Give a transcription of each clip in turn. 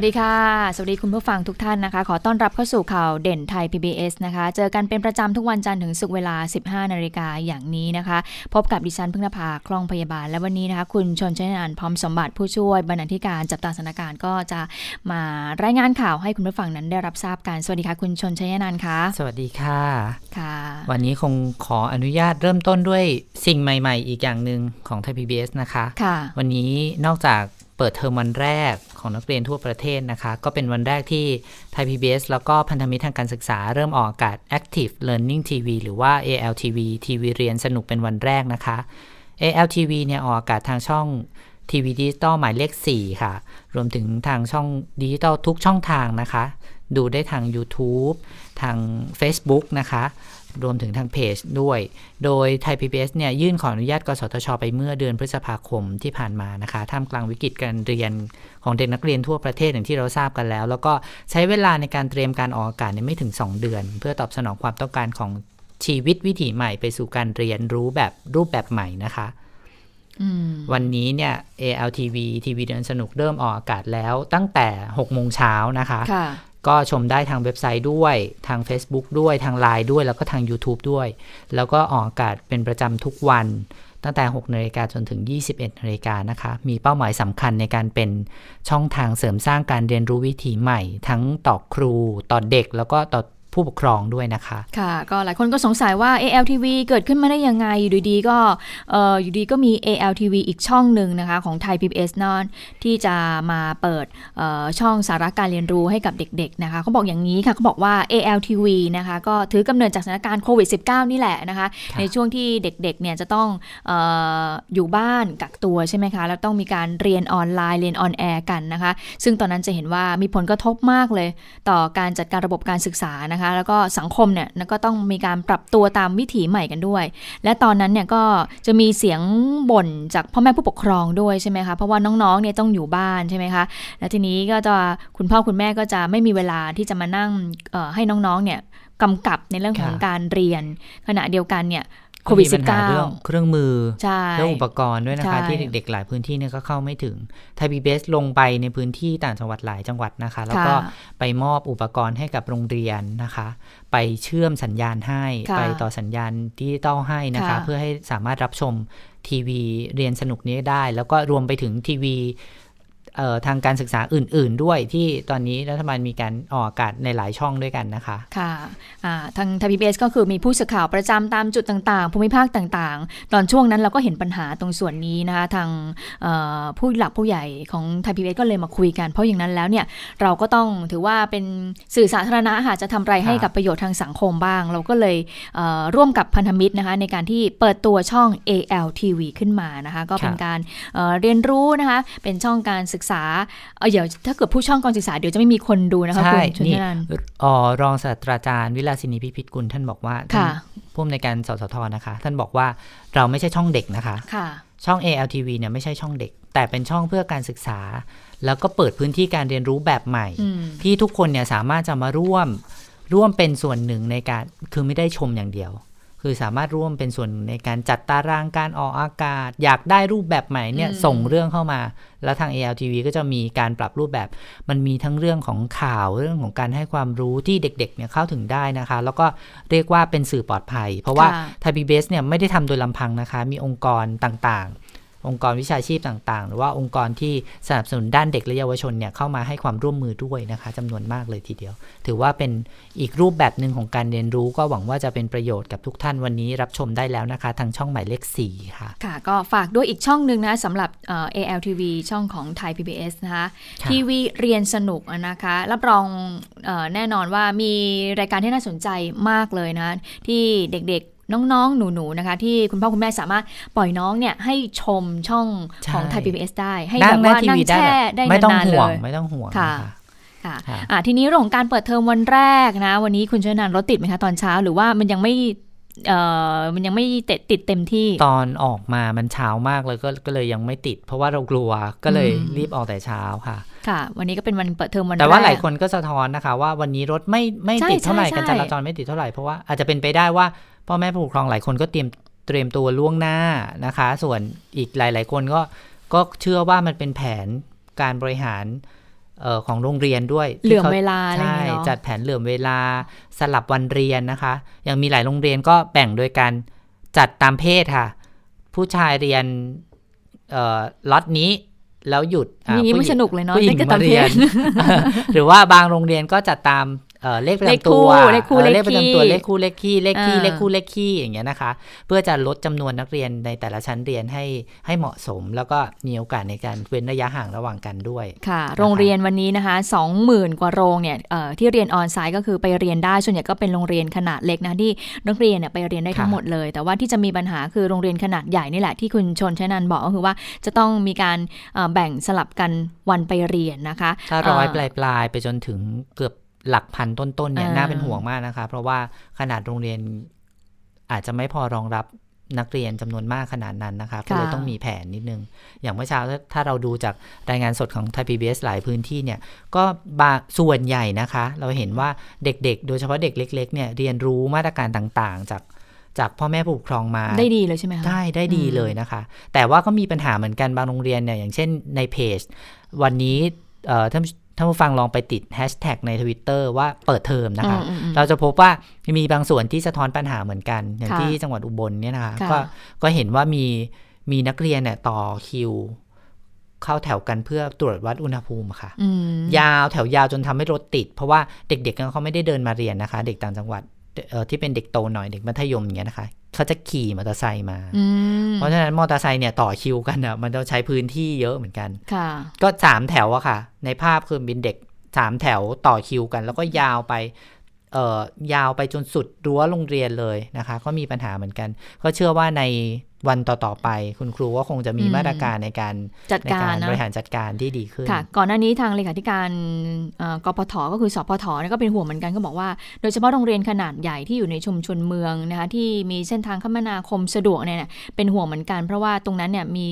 วัสดีค่ะ สวัสดีคุณผู้ฟังทุกท่านนะคะ ขอต้อนรับเข้าสู่ข่าวเด่นไทย PBS นะคะ เจอกันเป็นประจำทุกวันจันทร์ถึงศุกร์เวลา 15 นาฬิกาอย่างนี้นะคะ พบกับดิฉันพึ่งนภาคล่องพยาบาล และวันนี้นะคะ คุณชนชนานพร้อมสมบัติผู้ช่วยบรรณาธิการจับตาสถานการณ์ก็จะมารายงานข่าวให้คุณผู้ฟังนั้นได้รับทราบกัน สวัสดีค่ะ คุณชนชนานค่ะ สวัสดีค่ะ ค่ะ วันนี้คงขออนุญาตเริ่มต้นด้วยสิ่งใหม่ ๆ อีกอย่างหนึ่งของไทย PBS นะคะ ค่ะ วันนี้นอกจาก เปิดเทอมวันแรกของนักเรียนทั่วประเทศนะคะ ก็เป็นวันแรกที่ไทย PBS แล้วก็พันธมิตรทางการศึกษาเริ่มออกอากาศ Active Learning TV หรือว่า ALTV ทีวีเรียนสนุกเป็นวันแรกนะคะ ALTV เนี่ยออกอากาศทางช่องทีวีดิจิตอลหมายเลข 4 ค่ะ รวมถึงทางช่องดิจิตอลทุกช่องทางนะคะ ดูได้ทาง YouTube ทาง Facebook นะคะ รวมถึงทางเพจด้วย โดยไทย PBS เนี่ยยื่นขออนุญาตกสทช ไปเมื่อเดือนพฤษภาคมที่ผ่านมานะคะท่ามกลางวิกฤตการเรียนของเด็กนักเรียนทั่วประเทศอย่างที่เราทราบกันแล้ว แล้วก็ใช้เวลาในการเตรียมการออกอากาศเนี่ยไม่ถึง 2 เดือน เพื่อตอบสนองความต้องการของชีวิตวิถีใหม่ไปสู่การเรียนรู้แบบรูปแบบใหม่นะคะอืมวันนี้เนี่ย ALTV ทีวีเดินสนุกเริ่มออกอากาศแล้วตั้งแต่6โมงเช้านะคะค่ะ ก็ชมได้ทางเว็บไซต์ด้วย ทาง Facebook ด้วย ทาง Line ด้วย แล้วก็ทาง YouTube ด้วย แล้วก็ออกอากาศเป็นประจำทุกวัน ตั้งแต่ 6นาฬิกาจนถึง 21นาฬิกานะคะ มีเป้าหมายสำคัญในการเป็นช่องทางเสริมสร้างการเรียนรู้วิถีใหม่ ทั้งต่อครู ต่อเด็ก แล้วก็ต่อ ผู้ปกครองด้วยนะคะ ค่ะ ก็หลายคนก็สงสัยว่า ALTV เกิดขึ้นมาได้ยังไง อยู่ดีๆ ก็เอ่ออยู่ดีก็มี ALTV อีกช่องหนึ่งนะคะ ของไทย PBS นอนที่จะมาเปิดเอ่อช่องสาระการเรียนรู้ให้กับเด็กๆนะคะเขาบอกอย่างนี้ค่ะเขาบอกว่า ALTV นะคะ ก็ถือกำเนิดจากสถานการณ์โควิด -19 นี่แหละนะคะครับในช่วงที่เด็กๆ เนี่ยจะต้องเอออยู่บ้านกักตัวใช่ไหมคะ แล้วต้องมีการเรียนออนไลน์เรียนออนแอร์กันนะคะ ซึ่งตอนนั้นจะเห็นว่ามีผลกระทบมากเลย ต่อการจัดการระบบการศึกษานะคะแล้วก็สังคมเนี่ยก็ต้องมีการปรับตัวตามวิถีใหม่กันด้วย และตอนนั้นเนี่ยก็จะมีเสียงบ่นจากพ่อแม่ผู้ปกครองด้วยใช่ไหมคะ เพราะว่าน้องๆเนี่ยต้องอยู่บ้านใช่ไหมคะ และทีนี้ก็จะคุณพ่อคุณแม่ก็จะไม่มีเวลาที่จะมานั่งให้น้องๆเนี่ย กำกับในเรื่องของค่ะการเรียน ขณะเดียวกันเนี่ยโควิดมีปัญหาเรื่อง -19 เครื่องมือใช่เรื่องอุปกรณ์ด้วยนะคะใช่ที่เด็กๆ หลายพื้นที่เนี่ยก็เข้าไม่ถึงไทยพีบีลงไปในพื้นที่ต่างจังหวัดหลายจังหวัดนะคะ แล้วก็ค่ะไปมอบอุปกรณ์ให้กับโรงเรียนนะคะ ไปเชื่อมสัญญาณให้ค่ะไปต่อสัญญาณดิจิตอลให้นะคะค่ะเพื่อให้สามารถรับชมทีวีเรียนสนุกนี้ได้ แล้วก็รวมไปถึงทีวีเอ่อ ทางการศึกษาอื่น ๆ ด้วยที่ตอนนี้รัฐบาลมีการออกอากาศในหลายช่องด้วยกันนะคะ ค่ะอ่าทางทพีบีเอสก็คือมีผู้สื่อข่าวประจำตามจุดต่าง ๆ ภูมิภาคต่าง ๆ ตอนช่วงนั้นเราก็เห็นปัญหาตรงส่วนนี้นะคะ ทางเอ่อผู้หลักผู้ใหญ่ของไทยพีบีเอสก็เลยมาคุยกัน เพราะอย่างนั้นแล้วเนี่ยเราก็ต้องถือว่าเป็นสื่อสาธารณะค่ะจะทำอะไรให้กับประโยชน์ทางสังคมบ้าง เราก็เลยเอ่อร่วมกับพันธมิตรนะคะในการที่เปิดตัวช่อง ALTV ขึ้นมานะคะ ก็เป็นครับการเอ่อเรียนรู้นะคะเป็นช่องการศึกษาเอ่อเดี๋ยวถ้าเกิดผู้ช่องการศึกษาเดี๋ยวจะไม่มีคนดูนะคะใช่คุณชนนี่นันท์อ๋อรองศาสตราจารย์วิลาสินีพิพิธกุลท่านบอกว่าท่านค่ะผู้อำนวยการสสทนะคะ ท่านบอกว่าเราไม่ใช่ช่องเด็กนะคะค่ะ ช่อง ALTV เนี่ยไม่ใช่ช่องเด็ก แต่เป็นช่องเพื่อการศึกษา แล้วก็เปิดพื้นที่การเรียนรู้แบบใหม่อืมที่ทุกคนเนี่ยสามารถจะมาร่วมร่วมเป็นส่วนหนึ่งในการคือไม่ได้ชมอย่างเดียว คือสามารถร่วมเป็นส่วนหนึ่งในการจัดตารางการออกอากาศ อยากได้รูปแบบใหม่เนี่ยอืมส่งเรื่องเข้ามา แล้วทาง ALTV ก็จะมีการปรับรูปแบบ มันมีทั้งเรื่องของข่าวเรื่องของการให้ความรู้ที่เด็กๆเนี่ยเข้าถึงได้นะคะ แล้วก็เรียกว่าเป็นสื่อปลอดภัย เพราะว่าค่ะไทยพีบีเนี่ยไม่ได้ทำโดยลำพังนะคะ มีองค์กรต่างๆ องค์กรวิชาชีพต่างๆ หรือว่าองค์กรที่สนับสนุนด้านเด็กและเยาวชนเนี่ยเข้ามาให้ความร่วมมือด้วยนะคะจำนวนมากเลยทีเดียว ถือว่าเป็นอีกรูปแบบหนึ่งของการเรียนรู้ก็หวังว่าจะเป็นประโยชน์กับทุกท่านวันนี้รับชมได้แล้วนะคะ ทางช่องหมายเลข4ค่ะค่ะ ก็ฝากด้วยอีกช่องหนึ่งนะสำหรับเอ่อ ALTV ช่องของไทย PBS นะคะค่ะทีวีเรียนสนุกนะคะ รับรองเออแน่นอนว่ามีรายการที่น่าสนใจมากเลยนะ ที่เด็กๆ น้องๆ หนูๆ นะคะ ที่คุณพ่อคุณแม่สามารถปล่อยน้องเนี่ยให้ชมช่องของไทยใช่ PBS ได้ ให้นั่แบงบหน้าว่าทีนั่งวีได้แช่แบบได้ไม่ต้องนานๆห่เลวงยไม่ต้องห่วงค่ะนะคะค่ะค่ะอะทีนี้เรื่องของการเปิดเทอมวันแรกนะ วันนี้คุณชนันรถติดไหมคะตอนเช้าหรือว่ามันยังไม่เอ่อ มันยังไม่ติดติดเต็มที่ ตอนออกมามันเช้ามากเลยก็ก็เลยยังไม่ติด เพราะว่าเรากลัวก็เลยอืมรีบออกแต่เช้าค่ะ ค่ะ วันนี้ก็เป็นวันเปิดเทอมวันแต่ว่าแรกหลายคนก็สะท้อนนะคะ ว่าวันนี้รถไม่ไม่ใช่ติดเท่าไหร่ใช่การจราจรไม่ติดเท่าไหร่เพราะว่าอาจจะเป็นไปได้ว่าพ่อแม่ผู้ปกครองหลายคนก็เตรียมเตรียมตัวล่วงหน้านะคะ ส่วนอีกหลาย ๆ คนก็ก็เชื่อว่ามันเป็นแผนการบริหารเอ่อของโรงเรียนด้วยเหลื่อมที่ขเวลาอะไรอย่างใช่เงี้ยเนาะจัดแผนเหลื่อมเวลาสลับวันเรียนนะคะ ยังมีหลายโรงเรียนก็แบ่งโดยการจัดตามเพศค่ะ ผู้ชายเรียนเอ่อล็อตนี้แล้วหยุดอะอย่างนี้ผู้ไม่หญิงสนุกเลยเนาะผู้หญิงได้กันมาตามเพเรียนศหรือว่าบางโรงเรียนก็จัดตาม เอ่อเลขประเลขจำตัวคู่เลขคู่เอ่อเลเลขขประจำตัวคี่เลขคู่เลขคี่เลขคี่อ่าเลขคู่เลขคี่อย่างเงี้ยนะคะ เพื่อจะลดจำนวนนักเรียนในแต่ละชั้นเรียนให้ให้เหมาะสม แล้วก็มีโอกาสในการเว้นระยะห่างระหว่างกันด้วยค่ะ โรงเรียนวันนี้นะคะ 20,000 กว่าโรงเนี่ยเอ่อที่เรียนออนไซต์ก็คือไปเรียนได้ส่วนใหญ่ก็เป็นโรงเรียนขนาดเล็กนะที่นักเรียนเนี่ยไปเรียนได้ทั้งค่ะหมดเลย แต่ว่าที่จะมีปัญหาคือโรงเรียนขนาดใหญ่นี่แหละที่คุณชนชนันบอกก็คือว่าจะต้องมีการเอ่อแบ่งสลับกันวันไปเรียนนะคะถ้าร้อยเปลายปลายๆไปจนถึงเกือบ หลักพันต้นๆเนี่ยอ่าน่าเป็นห่วงมากนะคะ เพราะว่าขนาดโรงเรียนอาจจะไม่พอรองรับนักเรียนจำนวนมากขนาดนั้นนะคะ ก็เลยต้องมีแผนนิดนึง อย่างเมื่อเช้าถ้าถ้าเราดูจากรายงานสดของไทยพีบีหลายพื้นที่เนี่ย ก็บางส่วนใหญ่นะคะ เราเห็นว่าเด็กๆ โดยเฉพาะเด็กเล็ก ๆ เนี่ยเรียนรู้มาตรการต่างๆ จากจากพ่อแม่ผู้ปกครองมาได้ดีเลยใช่ไหมคะได้ได้ดีอืมเลยนะคะ แต่ว่าก็มีปัญหาเหมือนกันบางโรงเรียนเนี่ยอย่างเช่นในเพจ วันนี้เอ่อท่าน ท่านผู้ฟังลองไปติดแฮชแท็กใน Twitter ว่าเปิดเทอมนะคะอืมอืมเราจะพบว่ามีบางส่วนที่สะท้อนปัญหาเหมือนกัน อย่างค่ะที่จังหวัดอุบลเนี่ยนะคะค่ะก็ก็เห็นว่ามีมีนักเรียนเนี่ยต่อคิว เข้าแถวกันเพื่อตรวจวัดอุณหภูมิค่ะอืมยาวแถวยาวจนทำให้รถติด เพราะว่าเด็กๆเขาไม่ได้เดินมาเรียนนะคะ เด็กต่างจังหวัดเอ่อที่เป็นเด็กโตหน่อยเด็กมัธยมอย่างเงี้ยนะคะ เขาจะขี่มอเตอร์ไซค์มาอืมเพราะฉะนั้นมอเตอร์ไซค์เนี่ยต่อคิวกันอะมันจะใช้พื้นที่เยอะเหมือนกันค่ะก็สามแถวอะค่ะ ในภาพคือเป็นเด็กสามแถวต่อคิวกัน แล้วก็ยาวไปเอ่อยาวไปจนสุดรั้วโรงเรียนเลยนะคะ ก็มีปัญหาเหมือนกัน ก็เชื่อว่าในวันต่อ ๆ ไป คุณครูก็คงจะมีอืมมาตรการในการจัดในการการนะบริหารจัดการที่ดีขึ้นค่ะ ก่อนหน้านี้ทางเลขาธิการเอ่อกปทก็คือสพทเนี่ยก็เป็นห่วงเหมือนกันก็บอกว่า โดยเฉพาะโรงเรียนขนาดใหญ่ที่อยู่ในชุมชนเมืองนะคะที่มีเส้นทางคมนาคมสะดวกเนี่ยนะเป็นห่วงเหมือนกัน เพราะว่าตรงนั้นเนี่ยมี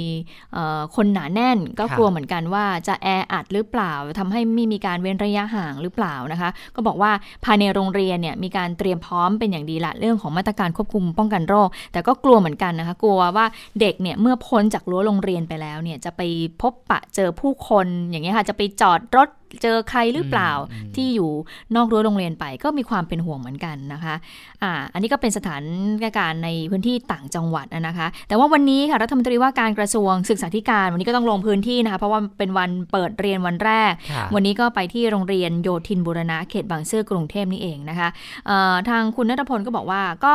เอ่อคนหนาแน่นก็ค่ะกลัวเหมือนกันว่าจะแออัดหรือเปล่าทำให้ไม่มีการเว้นระยะห่างหรือเปล่านะคะ ก็บอกว่าภายในโรงเรียนเนี่ยมีการเตรียมพร้อมเป็นอย่างดีละเรื่องของมาตรการควบคุมป้องกันโรค แต่ก็กลัวเหมือนกันนะคะกลัวว่าเด็กเนี่ยเมื่อพ้นจากรั้วโรงเรียนไปแล้วเนี่ยจะไปพบปะเจอผู้คนอย่างเงี้ยค่ะจะไปจอดรถเจอใครหรือเปล่าอืมที่อยู่นอกรั้วโรงเรียนไปก็มีความเป็นห่วงเหมือนกันนะคะอ่าอันนี้ก็เป็นสถานการณ์ในพื้นที่ต่างจังหวัดนะคะ แต่ว่าวันนี้ค่ะรัฐมนตรีว่าการกระทรวงศึกษาธิการวันนี้ก็ต้องลงพื้นที่นะคะเพราะว่าเป็นวันเปิดเรียนวันแรกค่ะวันนี้ก็ไปที่โรงเรียนโยธินบุรณะเขตบางซื่อกรุงเทพนี่เองนะคะเอ่อทางคุณนัทพลก็บอกว่าก็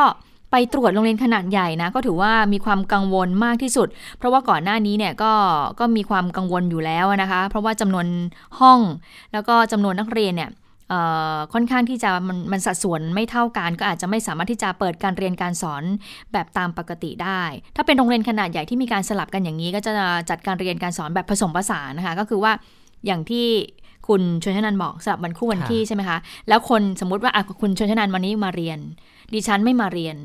ไปตรวจโรงเรียนขนาดใหญ่นะก็ถือว่ามีความกังวลมากที่สุด เพราะว่าก่อนหน้านี้เนี่ยก็ก็มีความกังวลอยู่แล้วนะคะ เพราะว่าจำนวนห้อง แล้วก็จำนวนนักเรียนเนี่ยเอ่อค่อนข้างที่จะมันมันสัดส่วนไม่เท่ากัน ก็อาจจะไม่สามารถที่จะเปิดการเรียนการสอนแบบตามปกติได้ ถ้าเป็นโรงเรียนขนาดใหญ่ที่มีการสลับกันอย่างนี้ ก็จะจัดการเรียนการสอนแบบผสมผสานนะคะ ก็คือว่าอย่างที่คุณชนชนันบอกสลับวันคู่วันค่ะที่ใช่ไหมคะ แล้วคนสมมุติว่าอะคุณชนชนันวันนี้มาเรียน ดิฉันไม่มาเรียน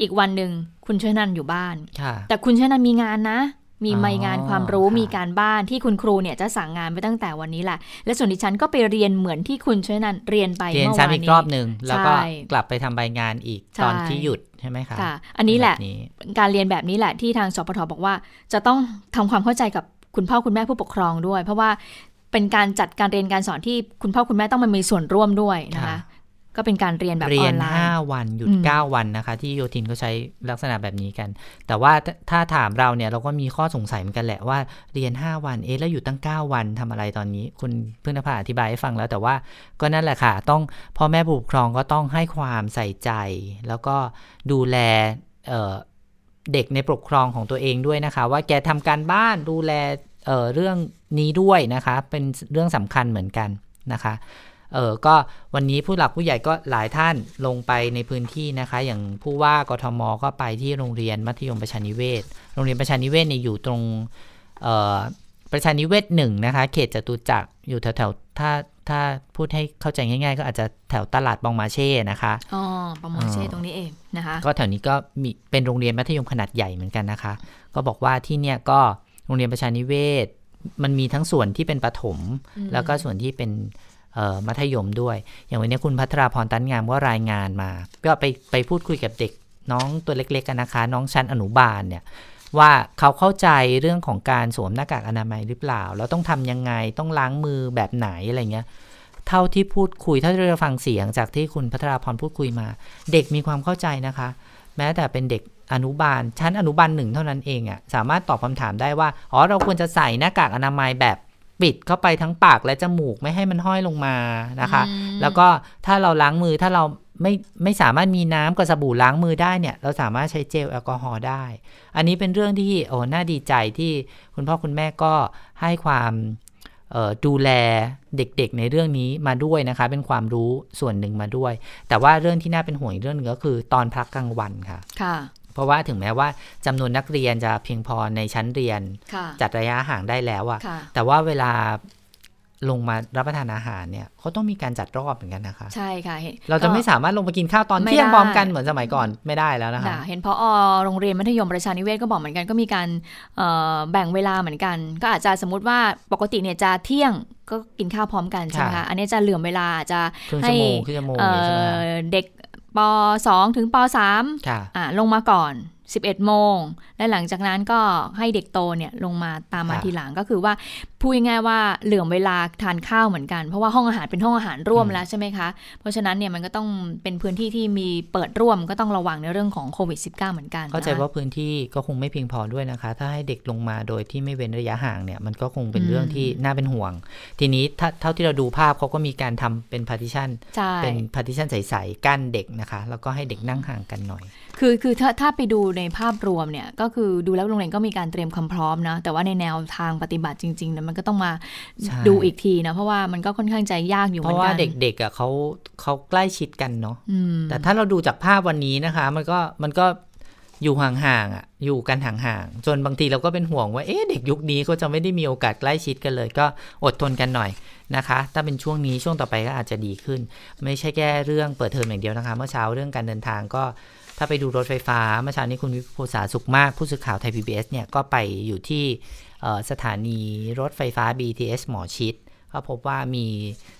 อีกวันหนึ่งคุณชนชนันอยู่บ้านค่ะแต่คุณชนันมีงานนะ มีอ๋อใบงานความรู้ค่ะมีการบ้านที่คุณครูเนี่ยจะสั่งงานไปตั้งแต่วันนี้แหละ และส่วนดิฉันก็ไปเรียนเหมือนที่คุณชนันเรียนไปเรียนเมื่อวานซ้ำอีกนี้รอบหนึ่งแล้วก็ใช่กลับไปทำใบงานอีกใช่ตอนที่หยุดใช่ไหมคะค่ะอันนี้แหละบบนี้การเรียนแบบนี้แหละที่ทางสปทบอกว่า จะต้องทำความเข้าใจกับคุณพ่อคุณแม่ผู้ปกครองด้วย เพราะว่าเป็นการจัดการเรียนการสอนที่คุณพ่อคุณแม่ต้องมามีส่วนร่วมด้วยนะคะค่ะ ก็เป็นการเรียนแบบเรีอยอนนไลห้าน์วันหยุดอืมเก้าวันนะคะ ที่โยธินเขาใช้ลักษณะแบบนี้กัน แต่ว่าถ้าถ้าถามเราเนี่ยเราก็มีข้อสงสัยเหมือนกันแหละว่าเรียน 5 วันเอ๊ะแล้วอยู่ตั้ง 9 วันทำอะไรตอนนี้ คุณเพื่อนภาอธิบายให้ฟังแล้ว แต่ว่าก็นั่นแหละค่ะ ต้องพ่อแม่ผู้ปกครองก็ต้องให้ความใส่ใจ แล้วก็ดูแลเอ่อเด็กในปกครองของตัวเองด้วยนะคะ ว่าแกทำการบ้านดูแลเอ่อเรื่องนี้ด้วยนะคะ เป็นเรื่องสำคัญเหมือนกันนะคะ เออก็วันนี้ผู้หลักผู้ใหญ่ก็หลายท่านลงไปในพื้นที่นะคะ อย่างผู้ว่ากทมก็ไปที่โรงเรียนมัธยมประชานิเวศ โรงเรียนประชานิเวศเนี่ยอยู่ตรงเอ่อประชานิเวศหนึ่งนะคะ เขตจตุจักรอยู่แถวแถวถ้าถ้าพูดให้เข้าใจง่าย ๆ ก็อาจจะแถวตลาดบองมาเช่นะคะอ๋อปองมาเช่ตรงนี้เองนะคะ ก็แถวนี้ก็มีเป็นโรงเรียนมัธยมขนาดใหญ่เหมือนกันนะคะ ก็บอกว่าที่เนี่ยก็โรงเรียนประชานิเวศ มันมีทั้งส่วนที่เป็นประถมแล้วก็ส่วนที่เป็น มัธยมด้วย อย่างวันนี้คุณพัทราพรตันงามก็รายงานมา ก็ไปไปพูดคุยกับเด็กน้องตัวเล็กๆกันนะคะ น้องชั้นอนุบาลเนี่ยว่าเขาเข้าใจเรื่องของการสวมหน้ากากอนามัยหรือเปล่า แล้วต้องทำยังไงต้องล้างมือแบบไหนอะไรเงี้ยเท่าที่พูดคุยถ้าเราฟังเสียงจากที่คุณพัทราพรพูดคุยมา เด็กมีความเข้าใจนะคะ แม้แต่เป็นเด็กอนุบาลชั้นอนุบาลหนึ่งเท่านั้นเองอะ่ะสามารถตอบคำถามได้ว่าอ๋อเราควรจะใส่หน้ากากอนามัยแบบ ปิดเข้าไปทั้งปากและจมูกไม่ให้มันห้อยลงมานะคะ แล้วก็ถ้าเราล้างมือถ้าเราไม่ไม่สามารถมีน้ำกับสบู่ล้างมือได้เนี่ย เราสามารถใช้เจลแอลกอฮอล์ได้ อันนี้เป็นเรื่องที่โอ้น่าดีใจที่คุณพ่อคุณแม่ก็ให้ความดูแลเด็กๆในเรื่องนี้มาด้วยนะคะ เป็นความรู้ส่วนหนึ่งมาด้วย แต่ว่าเรื่องที่น่าเป็นห่วงอีกเรื่องนึงก็คือตอนพักกลางวันค่ะ ค่ะ เพราะว่าถึงแม้ว่าจำนวนนักเรียนจะเพียงพอในชั้นเรียน จัดระยะห่างได้แล้วอะแต่ว่าเวลาลงมารับประทานอาหารเนี่ยเขาต้องมีการจัดรอบเหมือนกันนะคะ ใช่ค่ะเราจะไม่สามารถลงมากินข้าวตอนเที่ยงพร้อมกันเหมือนสมัยก่อนไม่ได้แล้วนะคะเห็นพอโรงเรียนมัธยมประชานิเวศก็บอกเหมือนกันก็มีการแบ่งเวลาเหมือนกัน ก็อาจจะสมมติว่าปกติเนี่ยจะเที่ยงก็กินข้าวพร้อมกันใช่ไหมคะ อันนี้จะเหลื่อมเวลาจะให้เด็ก ป .2 ถึงป .3 ลงมาก่อน 11 โมง และหลังจากนั้นก็ให้เด็กโตเนี่ยลงมาตามมาทีหลังก็คือว่า พูดง่ายๆว่าเหลื่อมเวลาทานข้าวเหมือนกัน เพราะว่าห้องอาหารเป็นห้องอาหารร่วมแล้วใช่ไหมคะ เพราะฉะนั้นเนี่ยมันก็ต้องเป็นพื้นที่ที่มีเปิดร่วมก็ต้องระวังในเรื่องของโควิด -19 เหมือนกันเข้าใจว่าพื้นที่ก็คงไม่เพียงพอด้วยนะคะ ถ้าให้เด็กลงมาโดยที่ไม่เว้นระยะห่างเนี่ยมันก็คงเป็นเรื่องที่น่าเป็นห่วง ทีนี้ถ้าเท่าที่เราดูภาพเขาก็มีการทำเป็น partition เป็น partition ใสๆกั้นเด็กนะคะ แล้วก็ให้เด็กนั่งห่างกันหน่อย คือคือถ้าถ้าไปดูในภาพรวมเนี่ยก็คือดูแล้วโรงเรียนก็มีการเตรียมความพร้อมนะแต่ว่าในแนวทางปฏิบัติจริงๆเนี่ยมันก็ต้องมาดูอีกทีนะเพราะว่ามันก็ค่อนข้างใจยากอยู่เหมือนกัน เพราะว่าเด็กๆอะเขาเขาใกล้ชิดกันเนาะแต่ถ้าเราดูจากภาพวันนี้นะคะ มันก็มันก็อยู่ห่างๆอะอยู่กันห่างๆจนบางทีเราก็เป็นห่วงว่าเอ๊ะเด็กยุคนี้เขาจะไม่ได้มีโอกาสใกล้ชิดกันเลย ก็อดทนกันหน่อยนะคะ ถ้าเป็นช่วงนี้ช่วงต่อไปก็อาจจะดีขึ้น ไม่ใช่แค่เรื่องเปิดเทอมอย่างเดียวนะคะ เมื่อเช้าเรื่องการเดินทางก็ ถ้าไปดูรถไฟฟ้าเมื่อเช้านี้คุณวิภูษาสุขมากผู้สื่อข่าวไทย PBS เนี่ยก็ไปอยู่ที่สถานีรถไฟฟ้า BTS หมอชิดก็พบว่ามี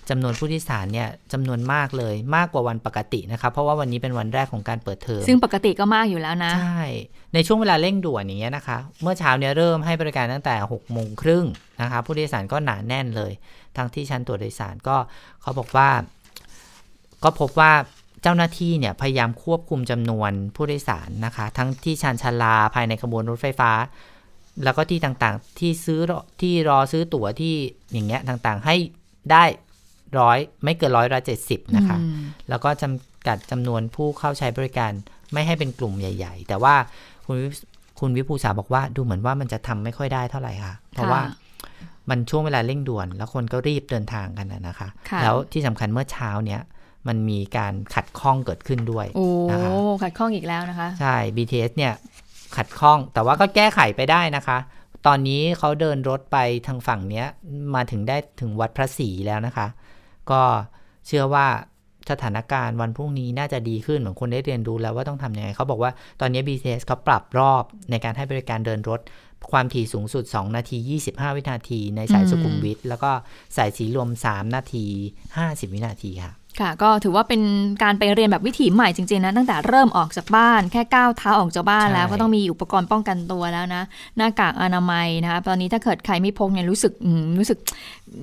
จำนวนผู้โดยสารเนี่ยจำนวนมากเลยมากกว่าวันปกตินะครับ เพราะว่าวันนี้เป็นวันแรกของการเปิดเทอมซึ่งปกติก็มากอยู่แล้วนะ ใช่ ในช่วงเวลาเร่งด่วนอย่างเงี้ยนะคะ เมื่อเช้าเนี่ยเริ่มให้บริการตั้งแต่6โมงครึ่งนะคะผู้โดยสารก็หนาแน่นเลย ทั้งที่ชั้นตัวโดยสารก็เขาบอกว่า ก็พบว่า เจ้าหน้าที่เนี่ยพยายามควบคุมจำนวนผู้โดยสารนะคะ ทั้งที่ชานชาลาภายในขบวนรถไฟฟ้า แล้วก็ที่ต่างๆ ที่ซื้อที่รอซื้อตั๋วที่อย่างเงี้ยต่างๆ ให้ได้ร้อยไม่เกินร้อยละเจ็ดสิบนะคะ แล้วก็จำกัดจำนวนผู้เข้าใช้บริการไม่ให้เป็นกลุ่มใหญ่ ๆ แต่ว่าคุณคุณวิภูษาบอกว่าดูเหมือนว่ามันจะทำไม่ค่อยได้เท่าไหร่ค่ะ เพราะว่ามันช่วงเวลาเร่งด่วน แล้วคนก็รีบเดินทางกันนะคะแล้วที่สำคัญเมื่อเช้าเนี้ย มันมีการขัดข้องเกิดขึ้นด้วยนะคะขัดข้องอีกแล้วนะคะ ใช่ BTS เนี่ยขัดข้อง แต่ว่าก็แก้ไขไปได้นะคะ ตอนนี้เขาเดินรถไปทางฝั่งเนี้ย มาถึงได้ถึงวัดพระศรีแล้วนะคะ ก็เชื่อว่าสถานการณ์วันพรุ่งนี้น่าจะดีขึ้นเหมือนคนได้เรียนรู้แล้วว่าต้องทำยังไงเขาบอกว่าตอนนี้ BTS เขาปรับรอบในการให้บริการเดินรถความถี่สูงสุด 2 นาที 25 วินาที ในสายสุขุมวิทแล้วก็สายสีลม 3 นาที 50 วินาทีค่ะ ค่ะก็ถือว่าเป็นการไปเรียนแบบวิถีใหม่จริงๆนะตั้งแต่เริ่มออกจากบ้านแค่ก้าวเท้าออกจากบ้านแล้วก็ต้องมีอุปกรณ์ป้องกันตัวแล้วนะ หน้ากากอนามัยนะคะตอนนี้ถ้าเกิดใครไม่พกเนี่ยรู้สึกรู้สึก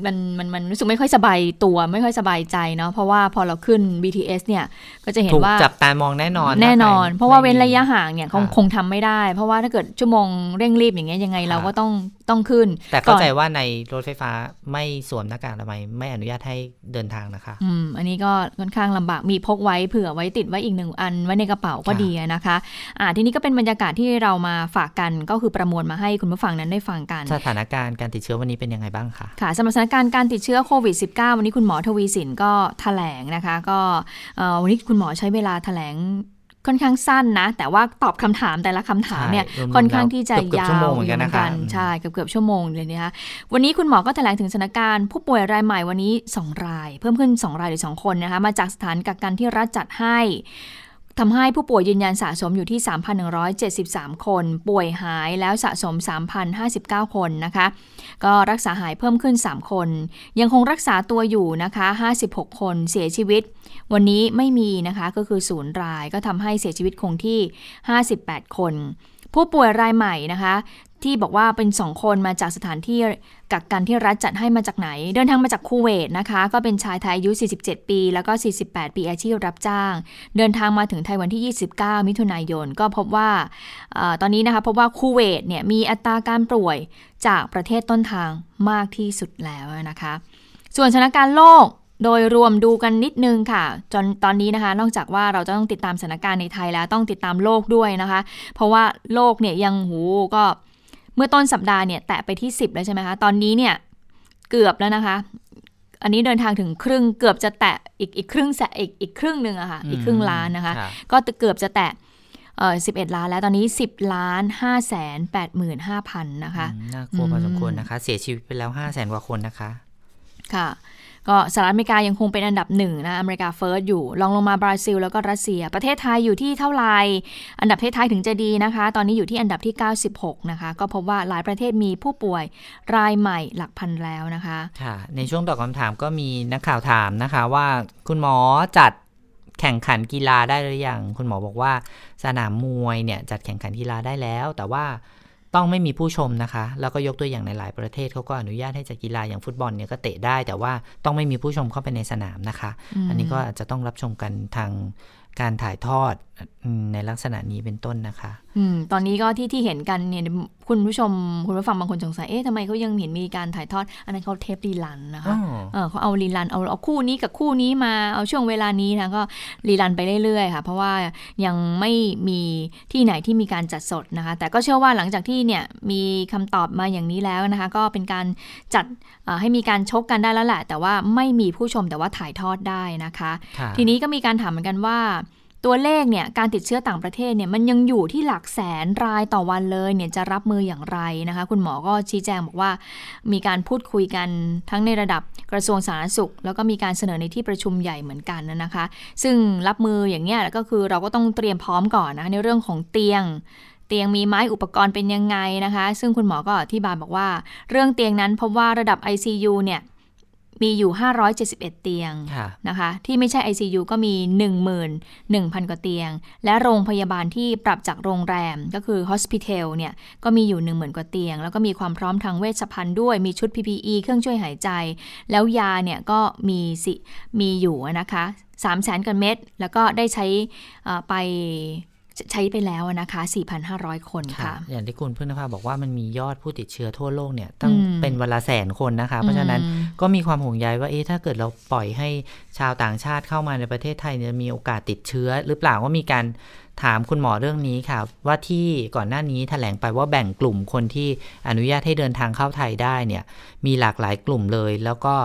มันมันมันรู้สึกไม่ค่อยสบายตัวไม่ค่อยสบายใจเนาะเพราะว่าพอเราขึ้น BTS เนี่ยก็จะเห็นว่าจับตามองแน่นอนแน่นอน เพราะว่าเว้นระยะห่างเนี่ยคงคงทำไม่ได้ เพราะว่าถ้าเกิดชั่วโมงเร่งรีบอย่างเงี้ยยังไงเราก็ต้องต้องขึ้น แต่เข้าใจว่าในรถไฟฟ้าไม่สวมหน้ากากอนามัยไม่อนุญาตให้เดินทางนะคะอืมอันนี้ก็ค่อนข้างลำบากมีพกไว้เผื่อไว้ติดไว้อีกหนึ่งอัน ไว้ในกระเป๋าก็ดีนะคะอ่าทีนี้ก็เป็นบรรยากาศที่เรามาฝากกันก็คือประมวลมาให้คุณผู้ฟังนั้นได้ฟังกัน สถานการณ์การติดเชื้อวันนี้เป็นยังไงบ้างคะค่ะสำหรับสถานการณ์การติดเชื้อโควิด -19 วันนี้คุณหมอทวีสินก็ถแถลงนะคะ ก็วันนี้คุณหมอใช้เวลาถแถลง ค่อนข้างสั้นนะ แต่ว่าตอบคำถามแต่ละคำถามเนี่ยใช่รวมๆค่อนข้างที่จะเกือบๆยาชั่วโมวงเหมือนกันนะคะใช่เกือบเกือบๆชั่วโมงเลยนะคะวันนี้คุณหมอก็แถลงถึงสถานการณ์ผู้ป่วยรายใหม่วันนี้ 2 ราย เพิ่มขึ้น 2 รายหรือ 2 คนนะคะมาจากสถานกักกันที่รัฐจัดให้ ทำให้ผู้ป่วยยืนยันสะสมอยู่ที่ 3,173 คน ป่วยหายแล้วสะสม 3,059 คนนะคะ ก็รักษาหายเพิ่มขึ้น 3 คน ยังคงรักษาตัวอยู่นะคะ 56 คนเสียชีวิต วันนี้ไม่มีนะคะ ก็คือศูนย์รายก็ทำให้เสียชีวิตคงที่ 58 คน ผู้ป่วยรายใหม่นะคะ ที่บอกว่าเป็น 2 คนมาจากสถานที่กักกันที่รัฐจัดให้มาจากไหน เดินทางมาจากคูเวตนะคะ ก็เป็นชายไทยอายุ 47 ปี แล้วก็ 48 ปีอาชีพรับจ้าง เดินทางมาถึงไทยวันที่ 29 มิถุนายน ก็พบว่าอตอนนี้นะคะพบว่าคูเวตเนี่ยมีอัตราการป่วยจากประเทศต้นทางมากที่สุดแล้วนะคะ ส่วนสถานการณ์โลกโดยรวมดูกันนิดนึงค่ะ จนตอนนี้นะคะ นอกจากว่าเราจะต้องติดตามสถานการณ์ในไทยแล้วต้องติดตามโลกด้วยนะคะ เพราะว่าโลกเนี่ยยังหูก็ มื่อต้นสัปดาห์เนี่ยแตะไปที่ 10 แล้วใช่ไหมคะ ตอนนี้เนี่ยเกือบแล้วนะคะ อันนี้เดินทางถึงครึ่งเกือบจะแตะอีกอีกครึ่งแสอีกอีกครึ่งหนึ่งอะค่ะ อีกครึ่งล้านนะคะค่ะก็เกือบจะแตะเอ่อ11ล้านแล้วตอนนี้10ล้าน5แสน85,000นะคะอืมน่ากลัวพอสมควรอืมนะคะ เสียชีวิตไปแล้ว5 0 0แสนกว่าคนนะคะ ค่ะ ก็สหรัฐอเมริกายังคงเป็นอันดับหนึ่งนะอเมริกาเฟิร์สอยู่รองลงมาบราซิล แล้วก็รัสเซีย ประเทศไทยอยู่ที่เท่าไหร่อันดับประเทศไทยถึงจะดีนะคะ ตอนนี้อยู่ที่อันดับที่ 96 นะคะ ก็พบว่าหลายประเทศมีผู้ป่วยรายใหม่หลักพันแล้วนะคะค่ะในช่วงตอบคำถามก็มีนักข่าวถามนะคะว่าคุณหมอจัดแข่งขันกีฬาได้หรือยังคุณหมอบอกว่าสนามมวยเนี่ยจัดแข่งขันกีฬาได้แล้ว แต่ว่า ต้องไม่มีผู้ชมนะคะ แล้วก็ยกตัวอย่างในหลายประเทศเขาก็อนุญาตให้จัดกีฬาอย่างฟุตบอลเนี่ยก็เตะได้ แต่ว่าต้องไม่มีผู้ชมเข้าไปในสนามนะคะอืมอันนี้ก็อาจจะต้องรับชมกันทางการถ่ายทอดอืม ในลักษณะนี้เป็นต้นนะคะ อืม ตอนนี้ก็ที่ที่เห็นกันเนี่ยคุณผู้ชมคุณผู้ฟังบางคนสงสัยเอ๊ะทำไมเขายังเห็นมีการถ่ายทอด อันนั้นเขาเทปรีลันนะคะเออเขาเอารีรันเอาเอาคู่นี้กับคู่นี้มาเอาช่วงเวลานี้นะก็รีรันไปเรื่อยๆค่ะ เพราะว่ายังไม่มีที่ไหนที่มีการจัดสดนะคะ แต่ก็เชื่อว่าหลังจากที่เนี่ยมีคำตอบมาอย่างนี้แล้วนะคะ ก็เป็นการจัดเอ่อให้มีการชกกันได้แล้วแหละ แต่ว่าไม่มีผู้ชมแต่ว่าถ่ายทอดได้นะคะค่ะทีนี้ก็มีการถามเหมือนกันว่า ตัวเลขเนี่ยการติดเชื้อต่างประเทศเนี่ยมันยังอยู่ที่หลักแสนรายต่อวันเลยเนี่ยจะรับมืออย่างไรนะคะ คุณหมอก็ชี้แจงบอกว่ามีการพูดคุยกันทั้งในระดับกระทรวงสาธารณสุข แล้วก็มีการเสนอในที่ประชุมใหญ่เหมือนกันนะคะ ซึ่งรับมืออย่างเนี้ยก็คือเราก็ต้องเตรียมพร้อมก่อนนะในเรื่องของเตียงเตียงมีไหม้อุปกรณ์เป็นยังไงนะคะ ซึ่งคุณหมอก็อธิบายบอกว่า เรื่องเตียงนั้นพบว่าระดับ ICU เนี่ย มีอยู่ 571 เตียงค่ะนะคะ ที่ไม่ใช่ ICU ก็มี 11,000 กว่าเตียง และโรงพยาบาลที่ปรับจากโรงแรมก็คือ Hospital เนี่ย ก็มีอยู่ 10,000 กว่าเตียง แล้วก็มีความพร้อมทางเวชภัณฑ์ด้วย มีชุด PPE เครื่องช่วยหายใจ แล้วยาเนี่ยก็มีสิมีอยู่นะคะ3 0 0 0 0 0กว่าเม็ด แล้วก็ได้ใช้เอ่อไป ใช้ไปแล้วนะคะ 4,500 คนค่ะ อย่างที่คุณพึ่งนภาบอกว่ามันมียอดผู้ติดเชื้อทั่วโลกเนี่ยตั้งอืมเป็นวันละแสนคนนะคะ เพราะฉะนั้นอืมก็มีความห่วงใยว่าเอ๊ะถ้าเกิดเราปล่อยให้ชาวต่างชาติเข้ามาในประเทศไทยเนี่ยมีโอกาสติดเชื้อ หรือเปล่าก็มีการถามคุณหมอเรื่องนี้ค่ะ ว่าที่ก่อนหน้านี้แถลงไปว่าแบ่งกลุ่มคนที่อนุญาตให้เดินทางเข้าไทยได้เนี่ย มีหลากหลายกลุ่มเลย แล้วก็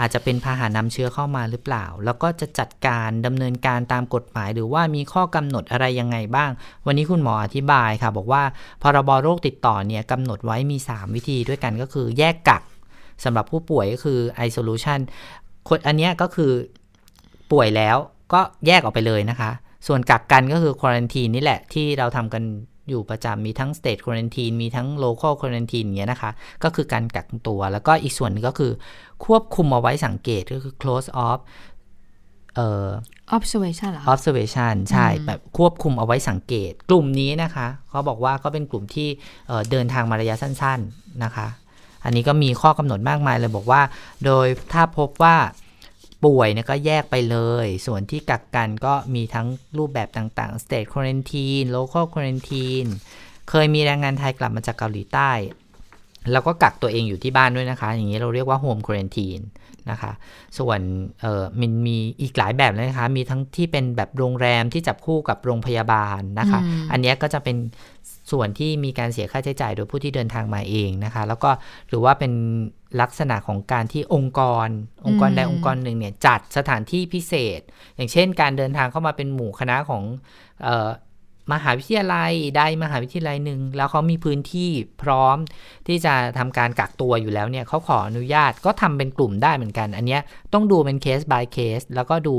อาจจะเป็นพาหะนำเชื้อเข้ามาหรือเปล่า แล้วก็จะจัดการดำเนินการตามกฎหมาย หรือว่ามีข้อกำหนดอะไรยังไงบ้าง วันนี้คุณหมออธิบายค่ะ บอกว่าพรบโรคติดต่อเนี่ยกำหนดไว้มี 3 วิธีด้วยกันก็คือแยกกักสำหรับผู้ป่วยก็คือ isolation คนอันนี้ก็คือป่วยแล้วก็แยกออกไปเลยนะคะ ส่วนกักกันก็คือ quarantine นี่แหละที่เราทำกัน อยู่ประจำมีทั้ง state quarantine มีทั้ง local quarantine อย่างเงี้ยนะคะ ก็คือการกักตัว แล้วก็อีกส่วนหนึงก็คือควบคุมเอาไว้สังเกตก็คือ close off เอ่อ observation เหรอคะ observation ใช่อืมแบบควบคุมเอาไว้สังเกต กลุ่มนี้นะคะเขาบอกว่าก็เป็นกลุ่มที่เอ่อเดินทางมาระยะสั้น ๆนะคะ อันนี้ก็มีข้อกำหนดมากมายเลยบอกว่า โดยถ้าพบว่า ป่วยเนี่ยก็แยกไปเลย ส่วนที่กักกันก็มีทั้งรูปแบบต่างๆ state quarantine local quarantine เคยมีแรงงานไทยกลับมาจากเกาหลีใต้ แล้วก็กักตัวเองอยู่ที่บ้านด้วยนะคะ อย่างนี้เราเรียกว่าโฮมควอ นตีนนะคะ ส่วนเออมันมีอีกหลายแบบเลยนะคะ มีทั้งที่เป็นแบบโรงแรมที่จับคู่กับโรงพยาบาลนะคะ อันนี้ก็จะเป็นส่วนที่มีการเสียค่าใช้จ่ายโดยผู้ที่เดินทางมาเองนะคะ แล้วก็หรือว่าเป็นลักษณะของการที่องค์กร องค์กรใดองค์กรหนึ่งเนี่ยจัดสถานที่พิเศษ อย่างเช่น การเดินทางเข้ามาเป็นหมู่คณะของออ มหาวิทยาลัยใดมหาวิทยาลัยหนึ่งแล้วเขามีพื้นที่พร้อมที่จะทำการกักตัวอยู่แล้วเนี่ยเขาขออนุญาตก็ทำเป็นกลุ่มได้เหมือนกัน อันนี้ต้องดูเป็นเคส by เคสแล้วก็ดู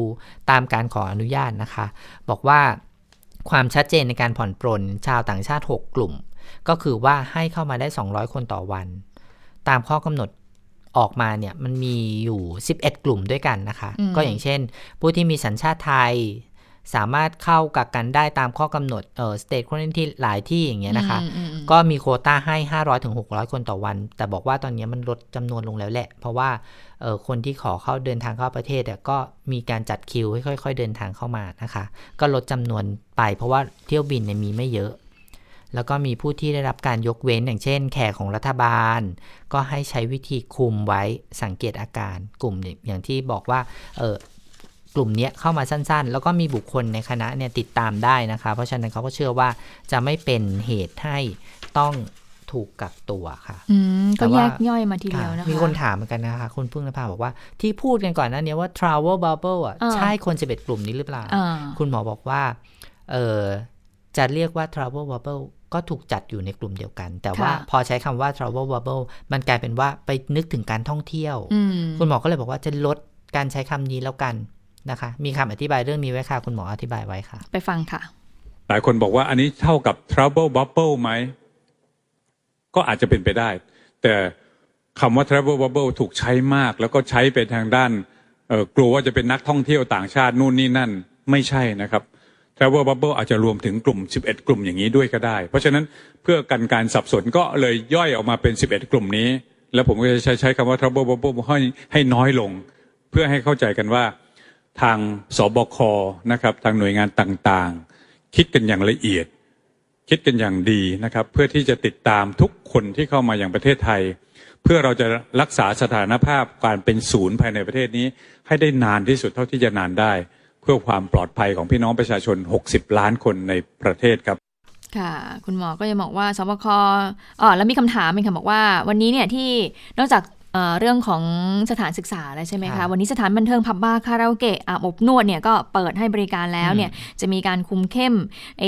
ตามการขออนุญาตนะคะ บอกว่าความชัดเจนในการผ่อนปรนชาวต่างชาติ 6 กลุ่ม ก็คือว่าให้เข้ามาได้ 200 คนต่อวัน ตามข้อกำหนดออกมาเนี่ยมันมีอยู่ 11 กลุ่มด้วยกันนะคะ ก็อย่างเช่น ผู้ที่มีสัญชาติไทย สามารถเข้ากักกันได้ตามข้อกำหนดเอ่อสเตทควอนที่หลายที่อย่างเงี้ยนะคะ ก็มีโคต้าให้ 500ถึง600 คนต่อวัน แต่บอกว่าตอนนี้มันลดจำนวนลงแล้วแหละ เพราะว่าเออคนที่ขอเข้าเดินทางเข้าประเทศเนี่ยก็มีการจัดคิวให้ค่อย ๆ เดินทางเข้ามานะคะ ก็ลดจำนวนไป เพราะว่าเที่ยวบินเนี่ยมีไม่เยอะ แล้วก็มีผู้ที่ได้รับการยกเว้นอย่างเช่น แขกของรัฐบาล ก็ให้ใช้วิธีคุมไว้สังเกตอาการกลุ่มอย่างที่บอกว่าเออ กลุ่มนี้เข้ามาสั้นๆ แล้วก็มีบุคคลในคณะเนี่ยติดตามได้นะคะ เพราะฉะนั้นเขาก็เชื่อว่าจะไม่เป็นเหตุให้ต้องถูกกักตัวค่ะอืมก็แยกย่อยมาทีเดียวนะคะ มีคนถามเหมือนกันนะคะ คุณพึ่งนภาบอกว่าที่พูดกันก่อนนั้นเนี่ยว่า travel bubble อะใช่คน11กลุ่มนี้หรือเปล่า คุณหมอบอกว่า เออจะเรียกว่า travel bubble ก็ถูกจัดอยู่ในกลุ่มเดียวกัน แต่ว่าพอใช้คำว่า travel bubble มันกลายเป็นว่าไปนึกถึงการท่องเที่ยว คุณหมอก็เลยบอกว่าจะลดการใช้คำนี้แล้วกัน นะคะ มีคำอธิบายเรื่องนี้ไว้ค่ะ คุณหมออธิบายไว้ค่ะ ไปฟังค่ะ หลายคนบอกว่าอันนี้เท่ากับ trouble bubble ไหม ก็อาจจะเป็นไปได้ แต่คำว่า travel bubble ถูกใช้มาก แล้วก็ใช้เป็นทางด้านกลัวว่าจะเป็นนักท่องเที่ยวต่างชาตินู่นนี่นั่น ไม่ใช่นะครับ travel bubble อาจจะรวมถึงกลุ่ม 11 กลุ่มอย่างนี้ด้วยก็ได้ เพราะฉะนั้นเพื่อกันการสับสนก็เลยย่อยออกมาเป็น 11 กลุ่มนี้ แล้วผมก็จะใช้ใช้คำว่า trouble bubble ให้ให้น้อยลง เพื่อให้เข้าใจกันว่า ทางสบคนะครับทางหน่วยงานต่างๆ คิดกันอย่างละเอียด คิดกันอย่างดีนะครับ เพื่อที่จะติดตามทุกคนที่เข้ามาอย่างประเทศไทย เพื่อเราจะรักษาสถานภาพการเป็นศูนย์ภายในประเทศนี้ ให้ได้นานที่สุดเท่าที่จะนานได้ เพื่อความปลอดภัยของพี่น้องประชาชน 60 ล้านคนในประเทศครับค่ะ คุณหมอก็จะบอกว่าสบคอ๋อแล้วมีคำถามเป็นค่ะบอกว่า วันนี้เนี่ยที่นอกจาก เรื่องของสถานศึกษาแล้วใช่ไหมคะ วันนี้สถานบันเทิงผับบาร์คาราโอเกะอาบอบนวดเนี่ยก็เปิดให้บริการแล้วเนี่ยจะมีการคุมเข้มไอ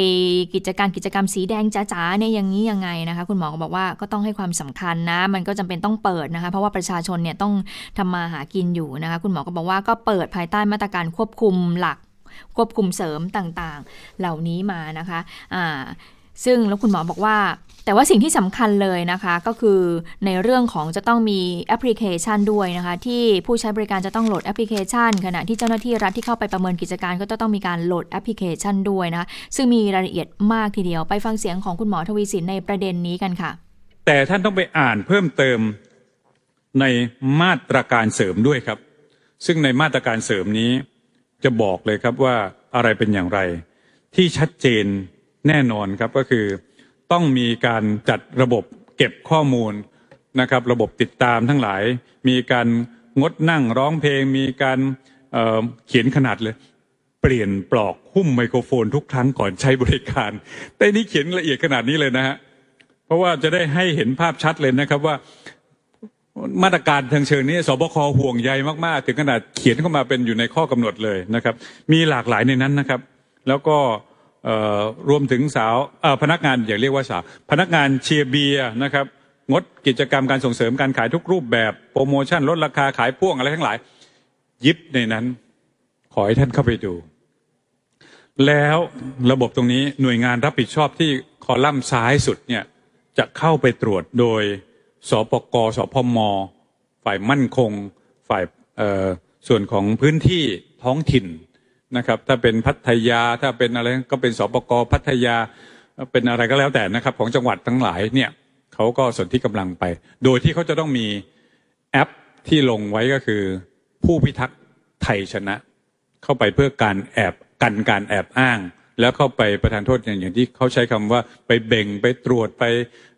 กิจการกิจกรรมสีแดงจ๋าๆเนี่ยอย่างนี้ยังไงนะคะ คุณหมอก็บอกว่าก็ต้องให้ความสำคัญนะ มันก็จำเป็นต้องเปิดนะคะ เพราะว่าประชาชนเนี่ยต้องทำมาหากินอยู่นะคะ คุณหมอก็บอกว่าก็เปิดภายใต้มาตรการควบคุมหลัก ควบคุมเสริมต่างๆ เหล่านี้มานะคะอ่าซึ่งแล้วคุณหมอบอกว่า แต่ว่าสิ่งที่สำคัญเลยนะคะก็คือในเรื่องของจะต้องมีแอปพลิเคชันด้วยนะคะ ที่ผู้ใช้บริการจะต้องโหลดแอปพลิเคชัน ขณะที่เจ้าหน้าที่รัฐที่เข้าไปประเมินกิจการก็จะต้องมีการโหลดแอปพลิเคชันด้วยนะคะซึ่งมีรายละเอียดมากทีเดียวไปฟังเสียงของคุณหมอทวีศิลป์ในประเด็นนี้กันค่ะ แต่ท่านต้องไปอ่านเพิ่มเติมในมาตรการเสริมด้วยครับ ซึ่งในมาตรการเสริมนี้จะบอกเลยครับว่าอะไรเป็นอย่างไร ที่ชัดเจนแน่นอนครับก็คือ ต้องมีการจัดระบบเก็บข้อมูลนะครับ ระบบติดตามทั้งหลาย มีการงดนั่งร้องเพลง มีการเเขียนขนาดเลย เปลี่ยนปลอกหุ้มไมโครโฟนทุกครั้งก่อนใช้บริการแต่นี้เขียนละเอียดขนาดนี้เลยนะฮะเพราะว่าจะได้ให้เห็นภาพชัดเลยนะครับว่ามาตรการทางเชิงนี้สบคห่วงใยมาก ๆ ถึงขนาดเขียนเข้ามาเป็นอยู่ในข้อกำหนดเลยนะครับ มีหลากหลายในนั้นนะครับ แล้วก็ รวมถึงสาวพนักงานอย่าเรียกว่าสาว พนักงานเชียร์เบียร์นะครับ งดกิจกรรมการส่งเสริมการขายทุกรูปแบบโปรโมชั่นลดราคาขายพ่วงอะไรทั้งหลาย ยิบในนั้น ขอให้ท่านเข้าไปดู แล้วระบบตรงนี้หน่วยงานรับผิดชอบที่คอลัมน์ซ้ายสุดเนี่ยจะเข้าไปตรวจโดยสปกสพม ฝ่ายมั่นคง ฝ่ายส่วนของพื้นที่ท้องถิ่น นะครับ ถ้าเป็นพัทยาถ้าเป็นอะไรก็เป็นสปกพัทยาเป็นอะไรก็แล้วแต่นะครับ ของจังหวัดทั้งหลายเนี่ยเขาก็สนที่กำลังไป โดยที่เขาจะต้องมีแอปที่ลงไว้ก็คือ ผู้พิทักษ์ไทยชนะ เข้าไปเพื่อการแอบกันการแอบอ้าง แล้วเข้าไปประทานโทษอย่างที่เขาใช้คำว่าไปเบ่งไปตรวจไป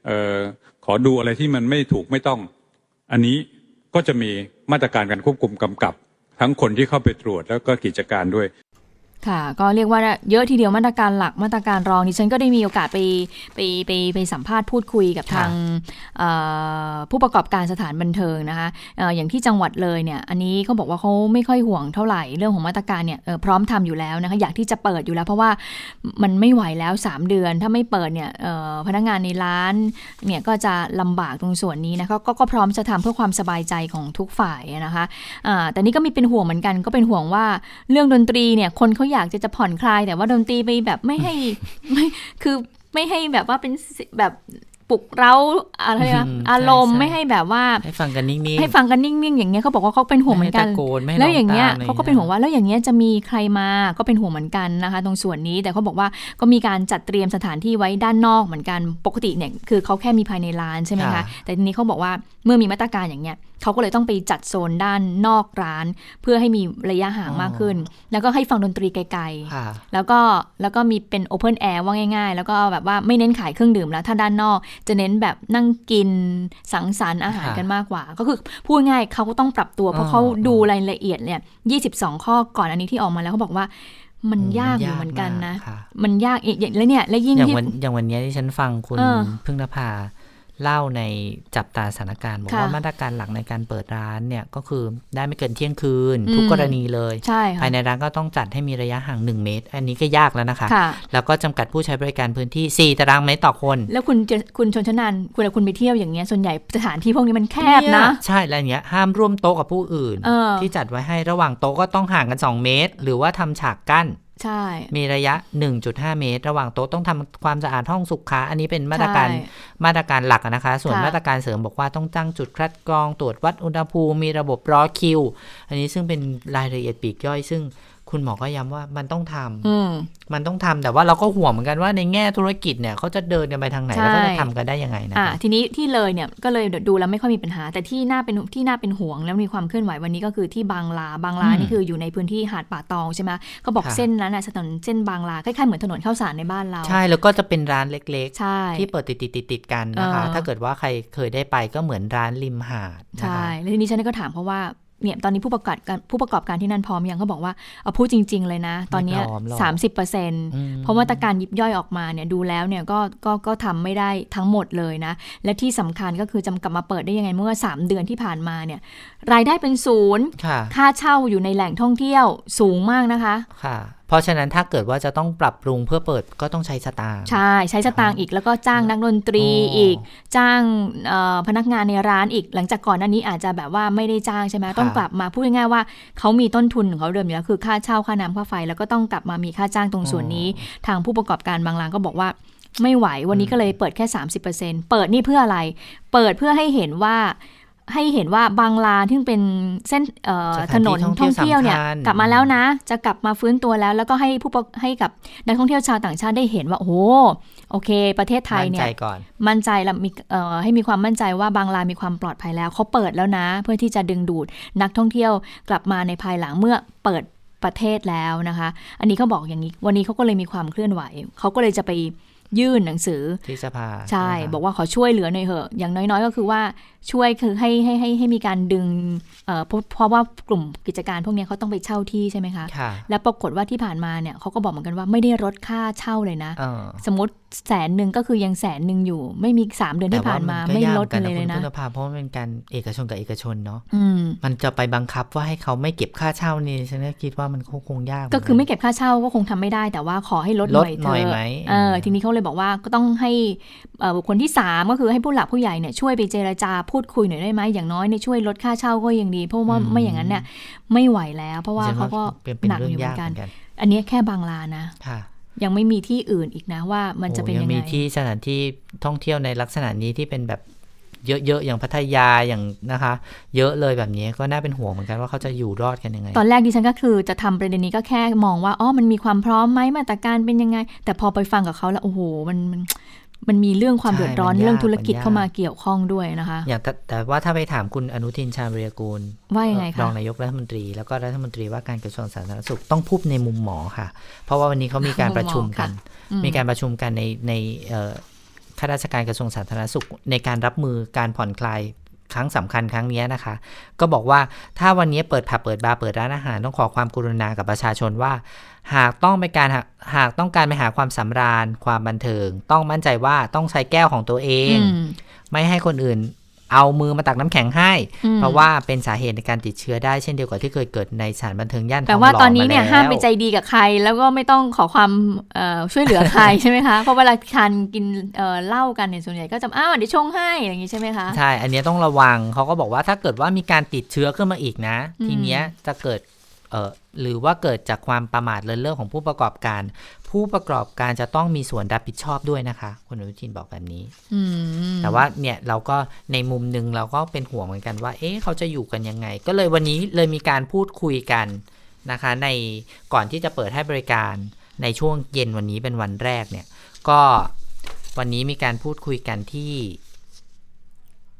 ออขอดูอะไรที่มันไม่ถูกไม่ต้อง อันนี้ก็จะมีมาตรการการควบคุมกำกับ ทั้งคนที่เข้าไปตรวจแล้วก็กิจการด้วย ค่ะ ก็เรียกว่าเยอะทีเดียวมาตรการหลักมาตรการรองดิฉันก็ได้มีโอกาสไปไปไปไปสัมภาษณ์พูดคุยกับค่ะทางเอ่อผู้ประกอบการสถานบันเทิงนะคะเอ่ออย่างที่จังหวัดเลยเนี่ยอันนี้เขาบอกว่าเขาไม่ค่อยห่วงเท่าไหร่เรื่องของมาตรการเนี่ยเอ่อพร้อมทำอยู่แล้วนะคะอยากที่จะเปิดอยู่แล้ว เพราะว่ามันไม่ไหวแล้ว 3 เดือน ถ้าไม่เปิดเนี่ยเอ่อพนักงานในร้านเนี่ยก็จะลำบากตรงส่วนนี้นะคะก็ก็พร้อมจะทำเพื่อความสบายใจของทุกฝ่ายนะคะอ่าแต่นี่ก็มีเป็นห่วงเหมือนกัน ก็เป็นห่วงว่าเรื่องดนตรีเนี่ยคนเขาอยากจะจะผ่อนคลาย แต่ว่าดนตรีไปแบบไม่ให้ไม่คือไม่ให้แบบว่าเป็นสิแบบปลุกเร้าอะไรนะอืมอารมณ์ใช่ใช่ไม่ให้แบบว่า ให้ฟังกันนิ่งๆให้ฟังกันนิ่งๆอย่างเงี้ยเขาบอกว่าเขาเป็นห่วงเหมือนกันไให้ตะโกนไม่ให้แล้วอย่างเงี้ยร้ตมะไรเขาก็เป็นห่วงว่าแล้วอย่างเงี้ยจะมีใครมาก็เป็นห่วงเหมือนกันนะคะ ตรงส่วนนี้แต่เขาบอกว่าก็มีการจัดเตรียมสถานที่ไว้ด้านนอกเหมือนกันปกติเนี่ยคือเขาแค่มีภายในร้านใช่ไหมคะแต่ทีนี้เขาบอกว่าเมื่อมีมาตรการอย่างเงี้ย เขาก็เลยต้องไปจัดโซนด้านนอกร้าน เพื่อให้มีระยะห่างมากขึ้น แล้วก็ให้ฟังดนตรีไกลๆค่ะแล้วก็แล้วก็มีเป็น open air ว่าง่าย ๆ แล้วก็แบบว่าไม่เน้นขายเครื่องดื่มแล้ว ถ้าด้านนอกจะเน้นแบบนั่งกินสังสรรค์อาหารค่ะกันมากกว่า ก็คือพูดง่ายเขาก็ต้องปรับตัว เพราะอ๋อเขาดูรายละเอียดเนี่ย22ข้อก่อนอันนี้ที่ออกมาแล้วเขาบอกว่ามันยากอยู่เหมือนกันนะค่ะมันยากอีกแล้วเนี่ย และยิ่งอย่างที่วันอย่างวันเนี้ยที่ฉันฟังคุณเออพึ่งนภา เล่าในจับตาสถานการณ์บอกค่ะว่ามาตรการหลักในการเปิดร้านเนี่ยก็คือได้ไม่เกินเที่ยงคืนอืมทุกกรณีเลยใช่ภาค่ะยในร้านก็ต้องจัดให้มีระยะห่าง 1 เมตร อันนี้ก็ยากแล้วนะคะค่ะแล้วก็จำกัดผู้ใช้บริการพื้นที่ 4 ตารางเมตรต่อคน แล้วคุณจะคุณชนชนานคุณคุณไปเที่ยวอย่างเงี้ยส่วนใหญ่สถานที่พวกนี้มันแคบนะ ใช่แล้วอย่างเงี้ยห้ามร่วมโต๊ะกับผู้อื่นเออที่จัดไว้ให้ระหว่างโต๊ะก็ต้องห่างกัน 2 เมตร หรือว่าทำฉากกั้น ใช่ มีระยะ 1.5 เมตร ระหว่างโต๊ะต้องทำความสะอาดห้องสุขาอันนี้เป็นมาตรการใช่มาตรการหลักอะนะคะ ส่วนค่ะมาตรการเสริมบอกว่าต้องตั้งจุดคัดกรองตรวจวัดอุณหภูมิมีระบบรอคิว อันนี้ซึ่งเป็นรายละเอียดปลีกย่อยซึ่ง คุณหมอก็ย้ำว่ามันต้องทำอืมมันต้องทำแต่ว่าเราก็ห่วงเหมือนกันว่าในแง่ธุรกิจเนี่ยเขาจะเดินกันไปทางไหนใช่แล้วก็จะทำกันได้ยังไงนะอ่าคะทีนี้ที่เลยเนี่ยก็เลยดูแล้วไม่ค่อยมีปัญหา แต่ที่น่าเป็นที่น่าเป็นห่วงแล้วมีความเคลื่อนไหววันนี้ก็คือที่บางลาบางลาอืมนี่คืออยู่ในพื้นที่หาดป่าตองใช่ไหมเขาบอกค่ะเส้นนั้นน่ะถนนเส้นบางลาคล้ายๆเหมือนถนนข้าวสารในบ้านเรา ใช่แล้วก็จะเป็นร้านเล็กใช่ๆที่เปิดติดติดติดติดๆกันนะคะเออถ้าเกิดว่าใครเคยได้ไปก็เหมือนร้านริมหาดนะคะใช่แล้วทีนี้ฉันก็ถามเขาว่า เนี่ยตอนนี้ผู้ประกอบการผู้ประกอบการที่นั่นพร้อมยังเขาบอกว่าเอาพูดจริง ๆ เลยนะ ตอนเนี้ยไม่พร้อมหรอกสามสิบเปอร์เซ็นต์อืมเพราะว่าตรการยิบย่อยออกมาเนี่ยดูแล้วเนี่ยก็ก็ก็ทำไม่ได้ทั้งหมดเลยนะ และที่สำคัญก็คือจำกลับมาเปิดได้ยังไงเมื่อ 3 เดือนที่ผ่านมาเนี่ยรายได้เป็นศูนย์ค่ะค่าเช่าอยู่ในแหล่งท่องเที่ยวสูงมากนะคะค่ะเพ ราะฉะนั้นถ้าเกิดว่าจะต้องปรับปรุงเพื่อเปิดก็ต้องใช้สตางค์ใช่ใช้สตางค์อีกแล้วก็จ้างนักดนตรีอ๋ออีอีก จ้างเอ่อพนักงานในร้านอีก หลังจากก่อนหน้านี้อาจจะแบบว่าไม่ได้จ้างใช่ไหมต้องกลับมาพูดง่ายๆว่าเขามีต้นทุนของเขาเดิมอยู่แล้วคือค่าเช่าค่าน้ำค่าไฟ แล้วก็ต้องกลับมามีค่าจ้างตรงส่วนนี้ ทางผู้ประกอบการบางรายก็บอกว่าไม่ไหววันนี้ก็เลยเปิดแค่ 30%เปิดนี่เพื่ออะไร เปิดเพื่อให้เห็นว่า ให้เห็นว่าบางลาที่เป็นเส้นเอ่อสถถานนที่นท่องเที่ท่ยองเที่ยวเนี่ยวสำคัญกลับมาแล้วนะ จะกลับมาฟื้นตัวแล้ว แล้วก็ให้ผู้ประให้กับนักท่องเที่ยวชาวต่างชาติได้เห็นว่าโอ้โหโอเค ประเทศไทยมั่นเนี่ใจยก่อนมั่นใจแล้วมีเอ่อให้มีความมั่นใจว่าบางรายมีความปลอดภัยแล้วเขาเปิดแล้วนะ เพื่อที่จะดึงดูดนักท่องเที่ยวกลับมาในภายหลังเมื่อเปิดประเทศแล้วนะคะ อันนี้เขาบอกอย่างนี้ วันนี้เขาก็เลยมีความเคลื่อนไหวเขาก็เลยจะไปยื่นหนังสือที่สภาใช่ไหมคะบอกว่าขอช่วยเหลือหน่อยเถอะอย่างน้อยๆ ก็คือว่า ช่วยคือให้ให้ให้ให้มีการดึงเอ่อเพราะเพราะว่ากลุ่มกิจการพวกเนี้ยเขาต้องไปเช่าที่ใช่ไหมคะค่ะแล้วปรากฏว่าที่ผ่านมาเนี่ยเขาก็บอกเหมือนกันว่าไม่ได้ลดค่าเช่าเลยนะเออสมมติแสนหนึ่งก็คือยังแสนหนึ่งอยู่ ไม่มีสามเดือนที่ผ่านมาแต่ไม่ว่ลดก็เลยากเลยหมืนะอกัคุณพึ่งภาเพราะมันเป็นการเอกชนกับเอกชนเนาะอืมมันจะไปบังคับว่าให้เขาไม่เก็บค่าเช่านี่ฉันก็คิดว่ามันคงคงยาก ก็คือไม่เก็บค่าเช่าก็คงทำไม่ได้ แต่ว่าขอให้ลดหน่อยลดเถหน่อยอะไหมเออทีนี้เขาเลยบอกว่าก็ต้องให้เอ่อบุคคลที่สามก็คือให้ผู้หลักผู้ใหญ่เนี่ยช่วยไปเจรจาพูดคุยหน่อยได้ไหมอย่างน้อยเนี่ยช่วยลดค่าเช่าก็ยังดี เพราะว่าไม่อย่างนั้นเนี่ยไม่ไหวแล้ว เพราะว่าฉันเขาก็เป็นเป็นหนักเรื่ออยู่งเหมืยาอกนเหกันมือนกัน อันนี้แค่บางลานะค่ะยังไม่มีที่อื่นอีกนะว่ามันจะเป็นโอ้ยังไงมีที่สถานที่ท่องเที่ยวในลักษณะนี้ที่เป็นแบบเยอะๆ อย่างพัทยาอย่างนะคะ เยอะเลยแบบนี้ก็น่าเป็นห่วงเหมือนกันว่าเขาจะอยู่รอดกันยังไง ตอนแรกดิฉันก็คือจะทำประเด็นนี้ก็แค่มองว่าอ๋อมันมีความพร้อมไหมมาตรการเป็นยังไง แต่พอไปฟังกับเขาแล้วโอ้โหมัน มันมันมีเรื่องความใช่เดือดร้อนมันยากเรื่องธุรกิจมันยากเข้ามาเกี่ยวข้องด้วยนะคะ อย่างแต่แต่ว่าถ้าไปถามคุณอนุทินชาญวิรกูล ว่ายังไงรคะองนายกรัฐมนตรี แล้วก็รัฐมนตรีว่าการกระทรวงสาธารณสุขต้องพูดในมุมหมอค่ะ เพราะว่าวันนี้เขามีการประชุมกันอืมีการประชุมกันในในเอ่อข้าราชการกระทรวงสาธารณสุข ในการรับมือการผ่อนคลาย ครั้งสำคัญครั้งนี้นะคะ ก็บอกว่าถ้าวันนี้เปิดผับเปิดบาร์เปิดร้านอาหารต้องขอความกรุณากับประชาชนว่า หากต้องไปการหากต้องการไปหาความสำราญความบันเทิง ต้องมั่นใจว่าต้องใช้แก้วของตัวเองอืมไม่ให้คนอื่น เอามือมาตักน้ำแข็งให้อืมเพราะว่าเป็นสาเหตุในการติดเชื้อได้เช่นเดียวกับที่เคยเกิดในสถานบันเทิงย่านทแต่องหว่าล่อตอนนี้เนี่ยแล้วห้ามไปใจดีกับใคร แล้วก็ไม่ต้องขอความเอ่อช่วยเหลือใครใช่ไหมคะ เพราะเวลาทานกินเอ่อเหล้ากันเนี่ยส่วนใหญ่ก็จะอ้าวเดี๋ยวชงให้อย่างนี้ใช่ไหมคะใช่ อันเนี้ยต้องระวังเขาก็บอกว่าถ้าเกิดว่ามีการติดเชื้อขึ้นมาอีกนะอืมทีเนี้ยจะเกิดเออหรือว่าเกิดจากความประมาทเลินเล่อของผู้ประกอบการ ผู้ประกอบการจะต้องมีส่วนรับผิดชอบด้วยนะคะ คุณอนุทินบอกแบบนี้อืมแต่ว่าเนี่ยเราก็ในมุมหนึ่งเราก็เป็นห่วงเหมือนกันว่า เอ๊ะเขาจะอยู่กันยังไง ก็เลยวันนี้เลยมีการพูดคุยกันนะคะ ในก่อนที่จะเปิดให้บริการในช่วงเย็นวันนี้เป็นวันแรกเนี่ย ก็วันนี้มีการพูดคุยกันที่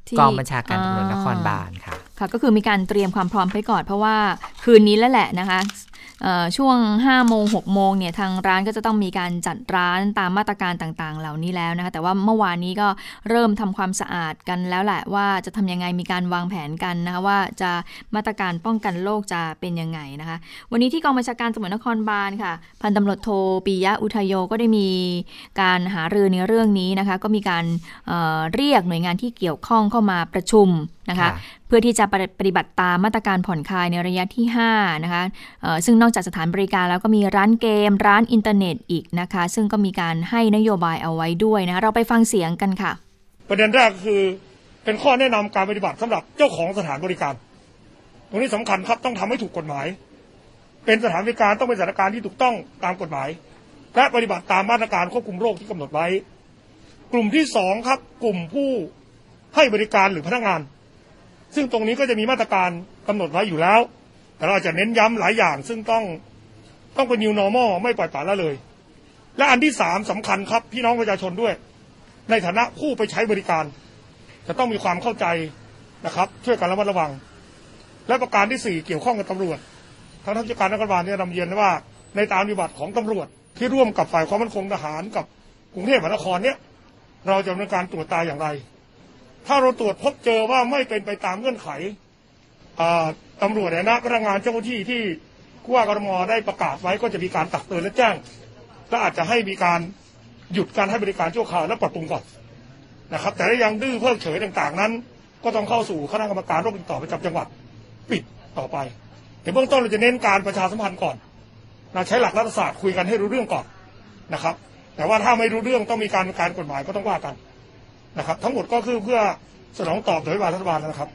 ที่กองบัญชาการตำรวจนครบาลค่ะ ค่ะ ก็คือมีการเตรียมความพร้อมไปก่อนเพราะว่าคืนนี้แล้วแหละนะคะเอ่อ ช่วง5โมง6โมงเนี่ยทางร้านก็จะต้องมีการจัดร้านตามมาตรการต่างๆ เหล่านี้แล้วนะคะแต่ว่าเมื่อวานนี้ก็เริ่มทำความสะอาดกันแล้วแหละว่าจะทำยังไงมีการวางแผนกันนะคะว่าจะมาตรการป้องกันโรคจะเป็นยังไงนะคะวันนี้ที่กองบัญชาการตำรวจนครบาลค่ะ พลตำรวจโทปิยะอุทาโยก็ได้มีการหารือในเรื่องนี้นะคะก็มีการเรียกหน่วยงานที่เกี่ยวข้องเข้ามาประชุมนะคะค่ะเพื่อที่จะปฏิบัติตามมาตรการผ่อนคลายในระยะที่5นะคะเอ่อซึ่งนอกจากสถานบริการแล้วก็มีร้านเกม ร้านอินเทอร์เน็ตอีกนะคะ ซึ่งก็มีการให้นโยบายเอาไว้ด้วยนะคะเราไปฟังเสียงกันค่ะ ประเด็นแรกคือเป็นข้อแนะนำการปฏิบัติสำหรับเจ้าของสถานบริการ ตรงนี้สำคัญครับต้องทำให้ถูกกฎหมาย เป็นสถานบริการต้องเป็นสถานการณ์ที่ถูกต้องตามกฎหมาย และปฏิบัติตามมาตรการควบคุมโรคที่กำหนดไว้ กลุ่มที่สองครับกลุ่มผู้ให้บริการหรือพนักงาน ซึ่งตรงนี้ก็จะมีมาตรการกำหนดไว้อยู่แล้ว แต่เราจะเน้นย้ำหลายอย่าง ซึ่งต้องต้องเป็น new normal ไม่ปล่อยปละละเลย และอันที่สามสำคัญครับ พี่น้องประชาชนด้วย ในฐานะผู้ไปใช้บริการ จะต้องมีความเข้าใจนะครับ ช่วยกันระมัดระวัง และประการที่สี่เกี่ยวข้องกับตำรวจทางท่านผู้จัดการนครบาลเนี่ยนำเรียนว่า ในตามปฏิบัติของตำรวจ ที่ร่วมกับฝ่ายความมั่นคงทหารกับกรุงเทพมหานครเนี่ยเราจะดำเนินการตรวจตาอย่างไร ถ้าเราตรวจพบเจอว่าไม่เป็นไปตามเงื่อนไขตำรวจเนี่ยนะพนักงานเจ้าหน้าที่ที่ผู้ว่ากรมได้ประกาศไว้ก็จะมีการตักเตือนและแจ้งและอาจจะให้มีการหยุดการให้บริการชั่วคราวและปรับปรุงก่อนนะครับ แต่ถ้ายังดื้อเพิกเฉยต่างๆนั้น ก็ต้องเข้าสู่คณะกรรมการโรคติดต่อประจำจังหวัดปิดต่อไปแต่เบื้องต้นเราจะเน้นการประชาสัมพันธ์ก่อนนะใช้หลักรัฐศาสตร์คุยกันให้รู้เรื่องก่อนนะครับ แต่ว่าถ้าไม่รู้เรื่องต้องมีการการกฎหมายก็ต้องว่ากัน นะครับ ทั้งหมดก็คือเพื่อสนองตอบโดยรัฐบาลนะครับ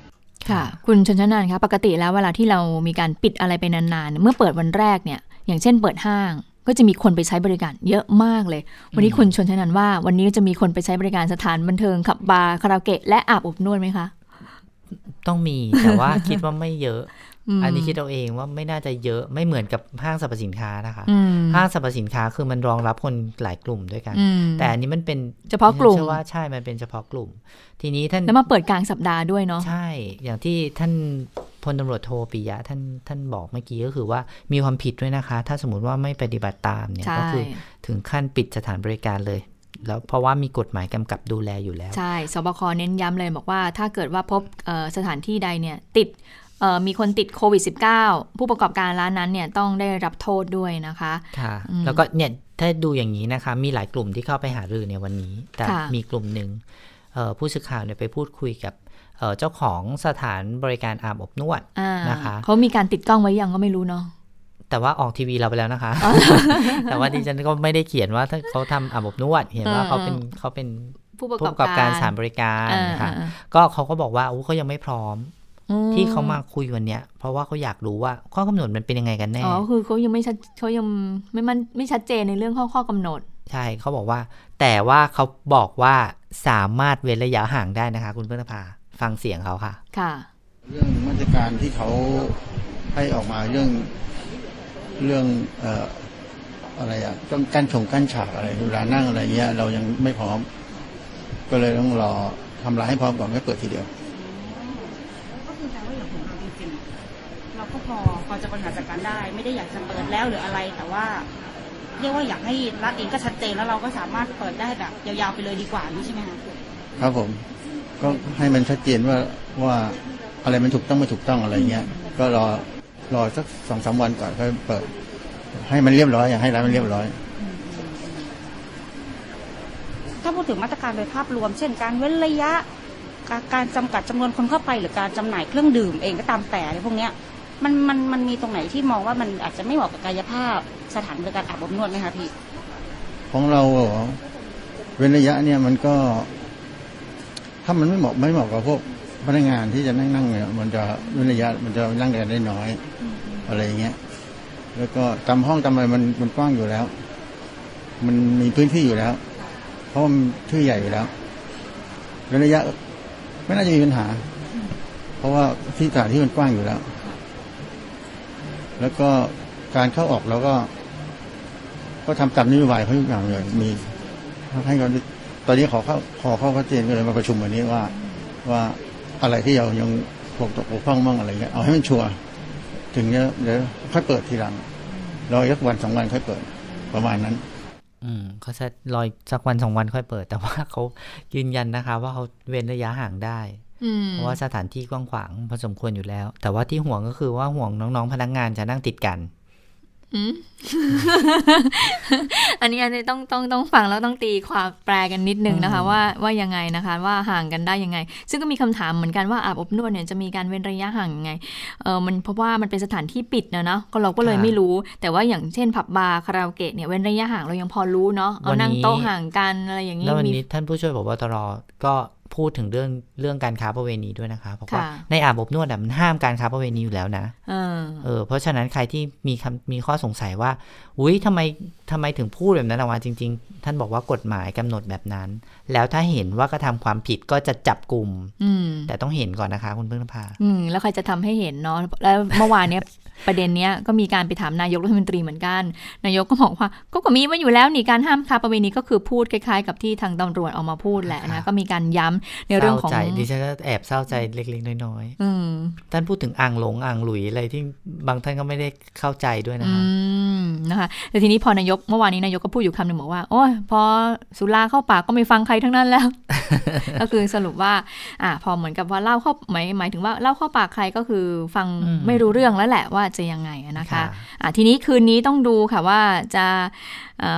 ค่ะ คุณชนชนานคะปกติแล้วเวลาที่เรามีการปิดอะไรไปนานๆ เมื่อเปิดวันแรกเนี่ย อย่างเช่นเปิดห้าง ก็จะมีคนไปใช้บริการเยอะมากเลย วันนี้คุณชนชนานว่า วันนี้จะมีคนไปใช้บริการสถานบันเทิงขับบาร์คาราโอเกะและอาบอบนวดไหมคะ ต้องมีแต่ว่าคิดว่าไม่เยอะม อันนี้คิดเอาเองว่าไม่น่าจะเยอะไม่เหมือนกับห้างสรรพสินค้านะคะอืมห้างสรรพสินค้าคือมันรองรับคนหลายกลุ่มด้วยกันอืมแต่อันนี้มันเป็นเฉพาะกลุ่มเชื่อว่าใช่มันเป็นเฉพาะกลุ่ม ทีนี้ท่านแล้วมาเปิดกลางสัปดาห์ด้วยเนาะใช่ อย่างที่ท่านพลตำรวจโทปิยะท่านท่านบอกเมื่อกี้ก็คือว่ามีความผิดด้วยนะคะ ถ้าสมมติว่าไม่ปฏิบัติตามเนี่ยใช่ก็คือถึงขั้นปิดสถานบริการเลยแล้วเพราะว่ามีกฎหมายกำกับดูแลอยู่แล้ว ใช่ สบคเน้นย้ำเลยบอกว่าถ้าเกิดว่าพบเอ่อสถานที่ใดเนี่ยติดเอ่อ มีคนติดโควิด -19 ผู้ประกอบการร้านนั้นเนี่ยต้องได้รับโทษด้วยนะคะค่ะอืมแล้วก็เนี่ยถ้าดูอย่างนี้นะคะ มีหลายกลุ่มที่เข้าไปหารือในวันนี้ แต่ค่ะมีกลุ่มหนึ่งเอ่อผู้สื่อข่าวเนี่ยไปพูดคุยกับเอ่อเจ้าของสถานบริการอาบอบนวดอ่านะคะเขามีการติดกล้องไว้ยังก็ไม่รู้เนาะแต่ว่าออกทีวีเราไปแล้วนะคะ แต่ว่าดิฉันก็ไม่ได้เขียนว่าถ้าเขาทำอาบอบนวด เห็นว่าเออเขาเป็นเขาเป็นผู้ประผู้กอบประกอบการสถานรบริการอ่าค่ะอ่าก็เขาก็บอกว่าอู้เขายังไม่พร้อมอื ที่เขามาคุยวันเนี้ย เพราะว่าเขาอยากรู้ว่าข้อกำหนดมันเป็นยังไงกันแน่อ๋อคือเขายังไม่ชัดเขายังไม่มันไม่ชัดเจนในเรื่องข้อข้อกำหนด ใช่เขาบอกว่า แต่ว่าเขาบอกว่าสามารถเว้นระยะห่างได้นะคะ คุณเพื่อนภาฟังเสียงเขาค่ะ ค่ะ เรื่องมาตรการที่เขาให้ออกมาเรื่องเรื่องเอ่ออะไรอะต้องกั้นชงกั้นฉากอะไรเวลานั่งอะไรเงี้ย เรายังไม่พร้อม ก็เลยต้องรอทำลายให้พร้อมก่อนไม่เปิดทีเดียว ก็คือแปลว่าอย่างของเราจริงๆเราก็ พอพอจะบริหารจัดการได้ ไม่ได้อยากจะเปิดแล้วหรืออะไร แต่ว่า เรียกว่าอยากให้รัฐเองก็ชัดเจนแล้วเราก็สามารถเปิดได้แบบยาวๆไปเลยดีกว่านี่ใช่ไหมคะครับผม ก็ให้มันชัดเจนว่าว่าอะไรมันถูกต้องไม่ถูกต้องอะไรเงี้ย ก็รอรอสักสองสามวันก่อนค่อยเปิด ให้มันเรียบร้อยอยากให้ร้านมันเรียบร้อยถ้าพูดถึงมาตรการโดยภาพรวม เช่นการเว้นระยะการการจำกัดจำนวนคนเข้าไปหรือการจำหน่ายเครื่องดื่มเองก็ตามแต่อะไรพวกเนี้ย มันมันมันมีตรงไหนที่มองว่ามันอาจจะไม่เหมาะกับกายภาพสถานบริการอาบอบนวดไหมคะพี่ ของเราเหรอเว้นระยะเนี่ยมันก็ ถ้ามันไม่เหมาะไม่เหมาะกับพวกพนักงานที่จะนั่งนั่งเนี่ยมันจะเว้นระยะมันจะนั่งกันได้น้อย อะไรอย่างเงี้ย แล้วก็ตามห้องตามอะไรมันมันกว้างอยู่แล้ว มันมีพื้นที่อยู่แล้ว เพราะว่ามันที่ใหญ่อยู่แล้วเว้นระยะ ไม่น่าจะมีปัญหา เพราะว่าที่สถานที่มันกว้างอยู่แล้ว แล้วก็การเข้าออกเราก็ ก็ทำตามนโยบายเขาทุกอย่างเลยมีให้เขาตอนนี้ขอเข้าขอเข้าชัดเจนก็เลยมาประชุมวันนี้ว่า ว่าอะไรที่เรายังปกตกปกพร่องบ้างอะไรเงี้ยเอาให้มันชัวร์ถึงจะเดี๋ยวค่อยเปิดทีหลังรออีกวันสองวันค่อยเปิด ประมาณนั้น อืมเขาจะรอยสักวันสองวันค่อยเปิด แต่ว่าเขายืนยันนะคะ ว่าเขาเว้นระยะห่างได้ เพราะว่าสถานที่กว้างขวางพอสมควรอยู่แล้ว แต่ว่าที่ห่วงก็คือว่าห่วงน้องๆ พนักงานจะนั่งติดกันอืมอันนี้อันนี้ต้องต้องต้องฟังแล้วต้องตีความแปลกันนิดนึงนะคะ ว่าว่ายังไงนะคะ ว่าห่างกันได้ยังไง ซึ่งก็มีคำถามเหมือนกันว่าอาบอบนวดเนี่ยจะมีการเว้นระยะห่างยังไงเออมันเพราะว่ามันเป็นสถานที่ปิดนะเนาะก็เราก็เลยค่ะไม่รู้ แต่ว่าอย่างเช่นผับบาร์คาราโอเกะเนี่ยเว้นระยะห่างเรายังพอรู้เนาะเอานั่งวันนี้โต๊ะห่างกันอะไรอย่างนี้แล้ววันมีนี้ท่านผู้ช่วยผบตรก็ พูดถึงเรื่องเรื่องการค้าประเวณีด้วยนะคะบอกว่าค่ะในอาบอบนวดอะมันห้ามการค้าประเวณีอยู่แล้วนะเออเออเพราะฉะนั้นใครที่มีคำมีข้อสงสัยว่า อุ้ยทำไมทำไมถึงพูดแบบนั้นออกมาจริง ๆ ท่านบอกว่ากฎหมายกำหนดแบบนั้น แล้วถ้าเห็นว่ากระทำความผิดก็จะจับกลุ่มอืมแต่ต้องเห็นก่อนนะคะ คุณเพิ่งพาอืมแล้วใครจะทำให้เห็นเนาะแล้วเมื่อวานเนี้ย ประเด็นเนี้ยก็มีการไปถามนายกรัฐมนตรีเหมือนกัน นายกก็บอกว่าก็ก็มีมาอยู่แล้วนี่การห้ามค้าประเวณีก็คือพูดคล้าย ๆ กับที่ทางตำรวจออกมาพูดแหละครันะบก็มีการย้ำในเรื่องของเศร้าใจดิฉันก็แอบเศร้าใจเล็กๆน้อยอืมๆท่านพูดถึงอ่างหลงอ่างหลุยอะไรที่บางท่านก็ไม่ได้เข้าใจด้วยนะอืคะมนะคะแต่ทีนี้พอนายกเมื่อวานนี้นายกก็พูดอยู่คำหนึ่งบอกว่าโอ้ยพอสุราเข้าปากก็ไม่ฟังใครทั้งนั้นแล้ว ก็คือสรุปว่าอ่าพอเหมือนกับว่าเล่าเข้าหมายหมายถึงว่าเล่าเข้าปากใครก็คือฟังอืมไม่รู้เรื่องแล้วแหละว่าจะยังไงนะคะค่ะอ่าทีนี้คืนนี้ต้องดูค่ะว่าจะเอ่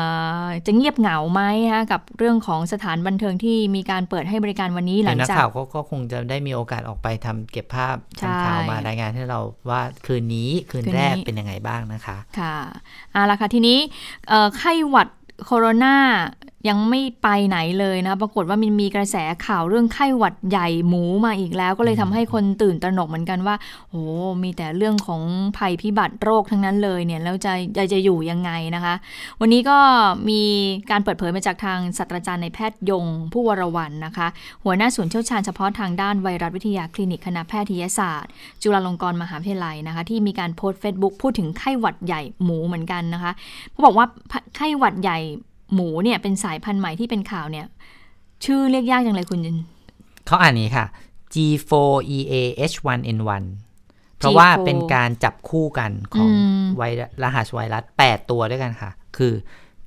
อจะเงียบเหงาไหมฮะกับเรื่องของสถานบันเทิงที่มีการเปิดให้บริการวันนี้หลัเดี๋ยงวนักจากข่าวก็ก็คงจะได้มีโอกาสออกไปทำเก็บภาพใช่ทำข่าวมารายงานให้เราว่าคืนนี้คืนคืนนี้แรกเป็นยังไงบ้างนะคะ ค่ะเอาละค่ะทีนี้เอ่อไข้หวัดโคโรนา ยังไม่ไปไหนเลยนะ ปรากฏว่ามันมีกระแสข่าวเรื่องไข้หวัดใหญ่หมูมาอีกแล้ว ก็เลยทำให้คนตื่นตระหนกเหมือนกันว่าโอ้มีแต่เรื่องของภัยพิบัติโรคทั้งนั้นเลยเนี่ยแล้วจะจะจะอยู่ยังไงนะคะ วันนี้ก็มีการเปิดเผยมาจากทางศาสตราจารย์ในแพทย์ยงผู้วรวันนะคะ หัวหน้าศูนย์เชี่ยวชาญเฉพาะทางด้านไวรัสวิทยาคลินิกคณะแพทยศาสตร์ จุฬาลงกรณ์มหาวิทยาลัยนะคะ ที่มีการโพสต์ Facebook พูดถึงไข้หวัดใหญ่หมูเหมือนกันนะคะเขาบอกว่าไข้หวัดใหญ่ หมูเนี่ยเป็นสายพันธุ์ใหม่ที่เป็นข่าวเนี่ย ชื่อเรียกยากจังเลยคุณเขาอ่านนี้ค่ะ G4EAH1N1 เพราะว่าเป็นการจับคู่กันของอืมไวรัสรหัสไวรัส 8 ตัวด้วยกันค่ะ คือ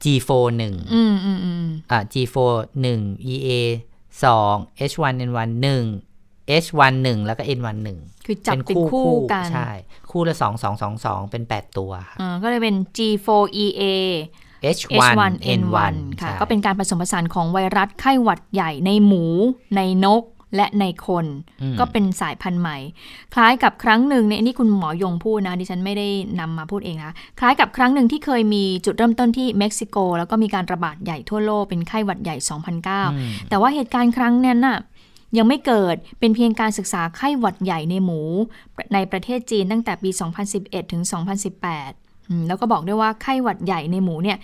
G41 อืมอืมอืมอ่า G41 EA 2 H1N1 1 H11 แล้วก็ N11 คือจับเป็นคู่กัน ใช่ คู่ละ 2 2 2 2 เป็น 8 ตัวค่ะอ่าก็เลยเป็น G4EA H1N1 ค่ะใช่ก็เป็นการผสมผสานของไวรัสไข้หวัดใหญ่ในหมู ในนกและในคนอืมก็เป็นสายพันธุ์ใหม่ คล้ายกับครั้งหนึ่งในยนี่คุณหมอยงพูดนะ ดิฉันไม่ได้นำมาพูดเองนะ คล้ายกับครั้งหนึ่งที่เคยมีจุดเริ่มต้นที่เม็กซิโก แล้วก็มีการระบาดใหญ่ทั่วโลกเป็นไข้หวัดใหญ่ 2009 แต่ว่าเหตุการณ์ครั้งนั้นน่ะยังไม่เกิดเป็นเพียงการศึกษาไข้หวัดใหญ่ในหมู ในประเทศจีนตั้งแต่ปี 2011 ถึง 2018อืม แล้วก็บอกด้วยว่าไข้หวัดใหญ่ในหมูเนี่ย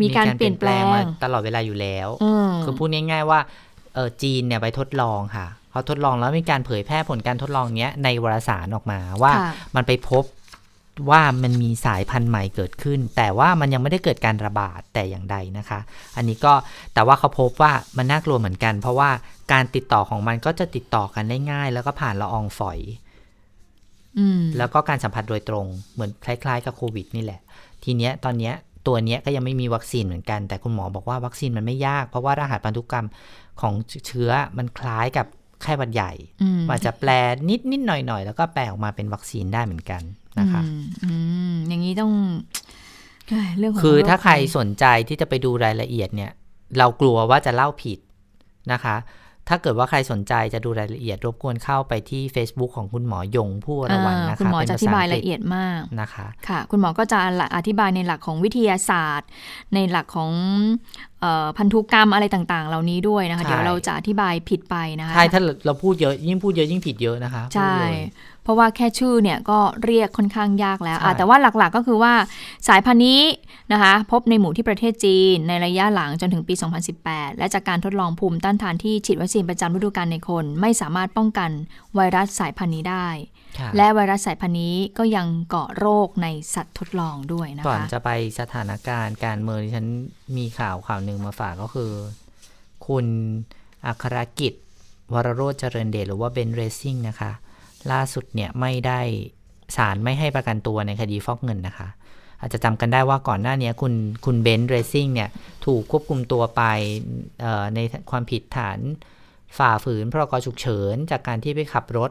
มีการเปลี่ยนแปลงมาตลอดเวลาอยู่แล้วอืมคือพูดง่ายๆว่าเออจีนเนี่ยไปทดลองค่ะเขาทดลองแล้วมีการเผยแพร่ผลการทดลองเนี้ยในวารสารออกมาว่าค่ะมันไปพบว่ามันมีสายพันธุ์ใหม่เกิดขึ้น แต่ว่ามันยังไม่ได้เกิดการระบาดแต่อย่างใดนะคะ อันนี้ก็แต่ว่าเขาพบว่ามันน่ากลัวเหมือนกัน เพราะว่าการติดต่อของมันก็จะติดต่อกันได้ง่าย แล้วก็ผ่านละอองฝอยอืม แล้วก็การสัมผัสโดยตรงเหมือนคล้าย ๆ กับโควิดนี่แหละ ทีเนี้ยตอนเนี้ยตัวเนี้ยก็ยังไม่มีวัคซีนเหมือนกัน แต่คุณหมอบอกว่าวัคซีนมันไม่ยาก เพราะว่ารหัสพันธุกรรมของเชื้อมันคล้ายกับไข้หวัดใหญ่อืมอาจจะแปลนิดนิดหน่อยหน่อยๆแล้วก็แปลออกมาเป็นวัคซีนได้เหมือนกันนะคะอืมอืมอย่างนี้ต้องเอ้ยเรื่องของคือโรถ้าใครภัยสนใจที่จะไปดูรายละเอียดเนี่ย เรากลัวว่าจะเล่าผิดนะคะ ถ้าเกิดว่าใครสนใจจะดูรายละเอียดรบกวนเข้าไปที่ Facebook ของคุณหมอยงผู้วรวรรณอ่านะคะคุณหมอเป็นจะอภธิษบายงกฤษละเอียดมากนะคะค่ะ คุณหมอก็จะอธิบายในหลักของวิทยาศาสตร์ ในหลักของเออพันธุกรรมอะไรต่างๆ เหล่านี้ด้วยนะคะใช่เดี๋ยวเราจะอธิบายผิดไปนะคะใช่ถ้าเราพูดเยอะยิ่งพูดเยอะยิ่งผิดเยอะนะคะใช่พูด เลยเพราะว่าแค่ชื่อเนี่ยก็เรียกค่อนข้างยากแล้วใช่อะแต่ว่าหลักๆก็คือว่าสายพันธุ์นี้นะคะพบในหมู่ที่ประเทศจีนในระยะหลังจนถึงปี 2018 และจากการทดลองภูมิต้านทานที่ฉีดวัคซีนประจำฤดูกาลในคน ไม่สามารถป้องกันไวรัสสายพันธุ์นี้ได้ค่ะและไวรัสสายพันธุ์นี้ก็ยังเกาะโรคในสัตว์ทดลองด้วยนะก่อนคะจะไปสถานการณ์การเมืองที่ฉันมีข่าวข่าวหนึ่งมาฝากก็คือ คุณอัครกิจวรโรจเจริญเดชหรือว่าเบนเรซิ่งนะคะ ล่าสุดเนี่ยไม่ได้ศาลไม่ให้ประกันตัวในคดีฟอกเงินนะคะ อาจจะจำกันได้ว่าก่อนหน้านี้คุณคุณเบนเรซิ่งเนี่ยถูกควบคุมตัวไปเอ่อในความผิดฐานฝ่าฝืนพรกฉุกเฉิน จากการที่ไปขับรถ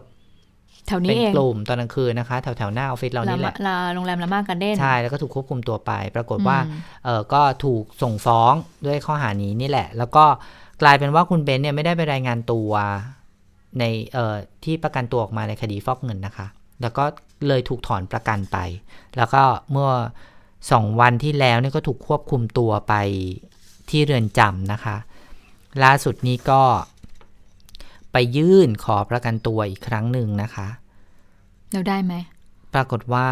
แถวนี้เป็นเองกลุ่มตอนกลางคืนนะคะ แถวแถวๆหน้าออฟฟิศเรานี่แหละลาโรงแรมละมาการเด้นใช่ แล้วก็ถูกควบคุมตัวไป ปรากฏว่าอืมเออก็ถูกส่งฟ้องด้วยข้อหานี้นี่แหละ แล้วก็กลายเป็นว่าคุณเบนซ์เนี่ยไม่ได้ไปรายงานตัว ในเอ่อที่ประกันตัวออกมาในคดีฟอกเงินนะคะ แล้วก็เลยถูกถอนประกันไป แล้วก็เมื่อสองวันที่แล้วเนี่ยก็ถูกควบคุมตัวไปที่เรือนจำนะคะ ล่าสุดนี้ก็ไปยื่นขอประกันตัวอีกครั้งหนึ่งนะคะเราได้ไหม ปรากฏว่า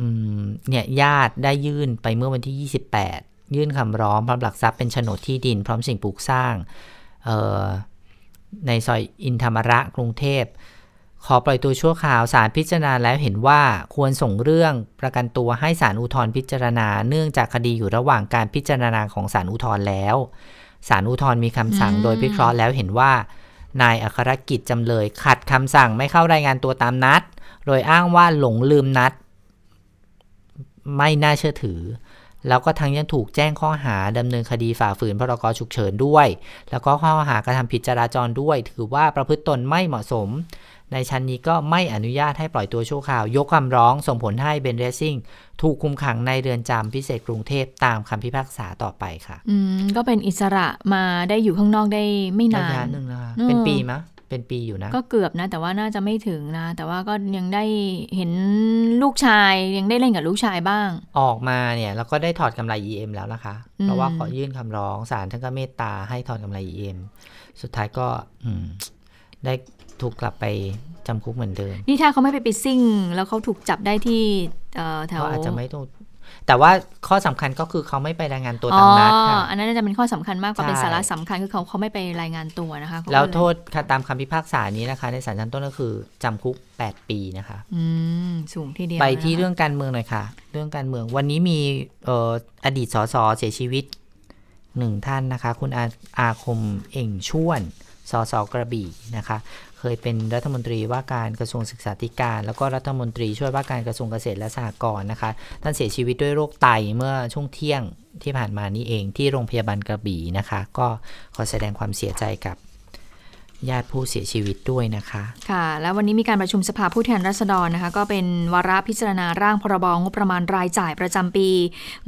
อืมเนี่ยญาติได้ยื่นไปเมื่อวันที่ 28 ยื่นคำร้องพร้อมหลักทรัพย์เป็นโฉนดที่ดิน พร้อมสิ่งปลูกสร้างเอ่อ ในซอยอินธรรมระกรุงเทพ ขอปล่อยตัวชั่วคราวศาลพิจารณาแล้วเห็นว่าควรส่งเรื่องประกันตัวให้ศาลอุทธรณ์พิจารณา เนื่องจากคดีอยู่ระหว่างการพิจารณาของศาลอุทธรณ์แล้วศาลอุทธรณ์มีคำสั่งอืมโดยพิเคราะห์แล้วเห็นว่า นายอัครกิจจำเลยขัดคำสั่งไม่เข้ารายงานตัวตามนัด โดยอ้างว่าหลงลืมนัด ไม่น่าเชื่อถือ แล้วก็ทั้งยังถูกแจ้งข้อหาดำเนินคดีฝ่าฝืนพรกฉุกเฉินด้วย แล้วก็ข้อหากระทำผิดจราจรด้วย ถือว่าประพฤติตนไม่เหมาะสม ในชั้นนี้ก็ไม่อนุญาตให้ปล่อยตัวชั่วคราว ยกคำร้องส่งผลให้เบนเรซิ่งถูกคุมขังในเรือนจำพิเศษกรุงเทพตามคำพิพากษาต่อไปค่ะ อืมก็เป็นอิสระมาได้อยู่ข้างนอกได้ไม่นาระยะนหนึ่งนะคะเออเป็นปีมะ เป็นปีอยู่นะ ก็เกือบนะ แต่ว่าน่าจะไม่ถึงนะ แต่ว่าก็ยังได้เห็นลูกชายยังได้เล่นกับลูกชายบ้าง ออกมาเนี่ยแล้วก็ได้ถอดกำไร EM แล้วนะคะอืมเพราะว่าขอยื่นคำร้องศาลท่านก็เมตตาให้ถอดกำไร EM สุดท้ายก็อืมได้ถูกกลับไปจำคุกเหมือนเดิม นี่ถ้าเขาไม่ไปไปซิ่ง แล้วเขาถูกจับได้ที่เอ่อแถวก็อาจจะไม่ต้อง แต่ว่าข้อสำคัญก็คือเขาไม่ไปรายงานตัวอ๋ตาอมนัดค่ะอันนั้นน่าจะเป็นข้อสำคัญมากกว่าใช่เป็นสาระสำคัญคือเขาเขาไม่ไปรายงานตัวนะคะเขาก็แล้วเยโทษค่ะตามคำพิพากษานี้นะคะ ในศาลชั้นต้นก็คือจำคุก 8 ปีนะคะอืมสูงทีเดียวไปที่นะคะเรื่องการเมืองหน่อยค่ะ เรื่องการเมืองวันนี้มีเอ่ออดีตสสเสียชีวิตหนึ่งท่านนะคะ คุณอาอาคมเอ่งช่วนสสกระบี่นะคะ เคยเป็นรัฐมนตรีว่าการกระทรวงศึกษาธิการ แล้วก็รัฐมนตรีช่วยว่าการกระทรวงเกษตรและสหกรณ์นะคะ ท่านเสียชีวิตด้วยโรคไตเมื่อช่วงเที่ยงที่ผ่านมานี้เองที่โรงพยาบาลกระบี่นะคะ ก็ขอแสดงความเสียใจกับ ญาติผู้เสียชีวิตด้วยนะคะ ค่ะ แล้ววันนี้มีการประชุมสภาผู้แทนราษฎรนะคะ ก็เป็นวาระพิจารณาร่างพรบงบประมาณรายจ่ายประจำปี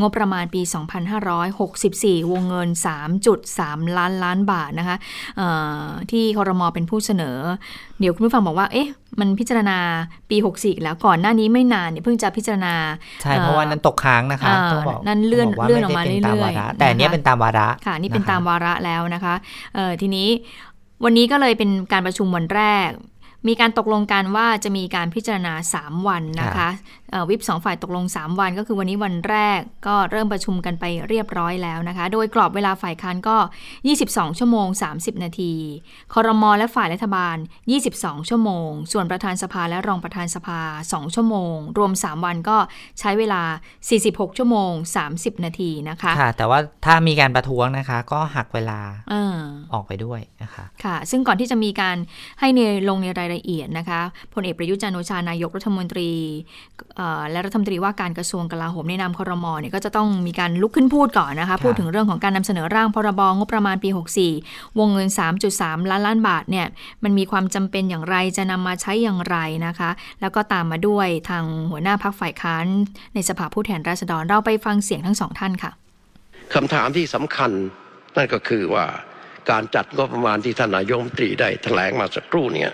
งบประมาณปี 2564 วงเงิน 3.3 ล้านล้านบาทนะคะเอ่อที่คอรมอเป็นผู้เสนอ เดี๋ยวคุณผู้ฟังบอกว่า เอ๊ะมันพิจารณาปี 64อีกแล้วก่อนหน้านี้ไม่นานเนี่ยเพิ่งจะพิจารณา ใช่เพราะว่านั้นตกค้างนะคะอ่าต้องบอกนั่นเลื่อนต้งบว่าเลื่อนออกมาไได้ป็นตเรื่อยๆวาระแต่อันเนี้ยนะคะเป็นตามวาระ ค่ะนี่เป็นนะคะตามวาระแล้วนะคะเอ่อทีนี้ วันนี้ก็เลยเป็นการประชุมวันแรก มีการตกลงกันว่าจะมีการพิจารณา 3 วันนะคะวิปสองฝ่ายตกลง 3 วันก็คือวันนี้วันแรกก็เริ่มประชุมกันไปเรียบร้อยแล้วนะคะ โดยกรอบเวลาฝ่ายค้านก็ 22 ชั่วโมง 30 นาทีคอรมอและฝ่ายรัฐบาล 22 ชั่วโมง ส่วนประธานสภาและรองประธานสภา 2 ชั่วโมง รวม 3 วันก็ใช้เวลา 46 ชั่วโมง 30 นาทีนะคะค่ะ แต่ว่าถ้ามีการประท้วงนะคะ ก็หักเวลาเออออกไปด้วยนะคะค่ะ ซึ่งก่อนที่จะมีการให้ในลงในรายละเอียดนะคะพลเอกประยุทธ์จันทร์โอชานายกรัฐมนตรีเอ่อและรัฐมนตรีว่าการกระทรวงกลาโหมในนามครมเนี่ยก็จะต้องมีการลุกขึ้นพูดก่อนนะคะ พูดถึงเรื่องของการนำเสนอร่างพรบงบประมาณปี 64 วงเงิน 3.3 ล้านล้านบาทเนี่ยมันมีความจำเป็นอย่างไรจะนำมาใช้อย่างไรนะคะ แล้วก็ตามมาด้วยทางหัวหน้าพักฝ่ายค้านในสภาผู้แทนราษฎรเราไปฟังเสียงทั้งสองท่านค่ะคำถามที่สำคัญนั่นก็คือว่าการจัดงบประมาณที่ท่านนายกรัฐมนตรีได้แถลงมาสักครู่เนี่ย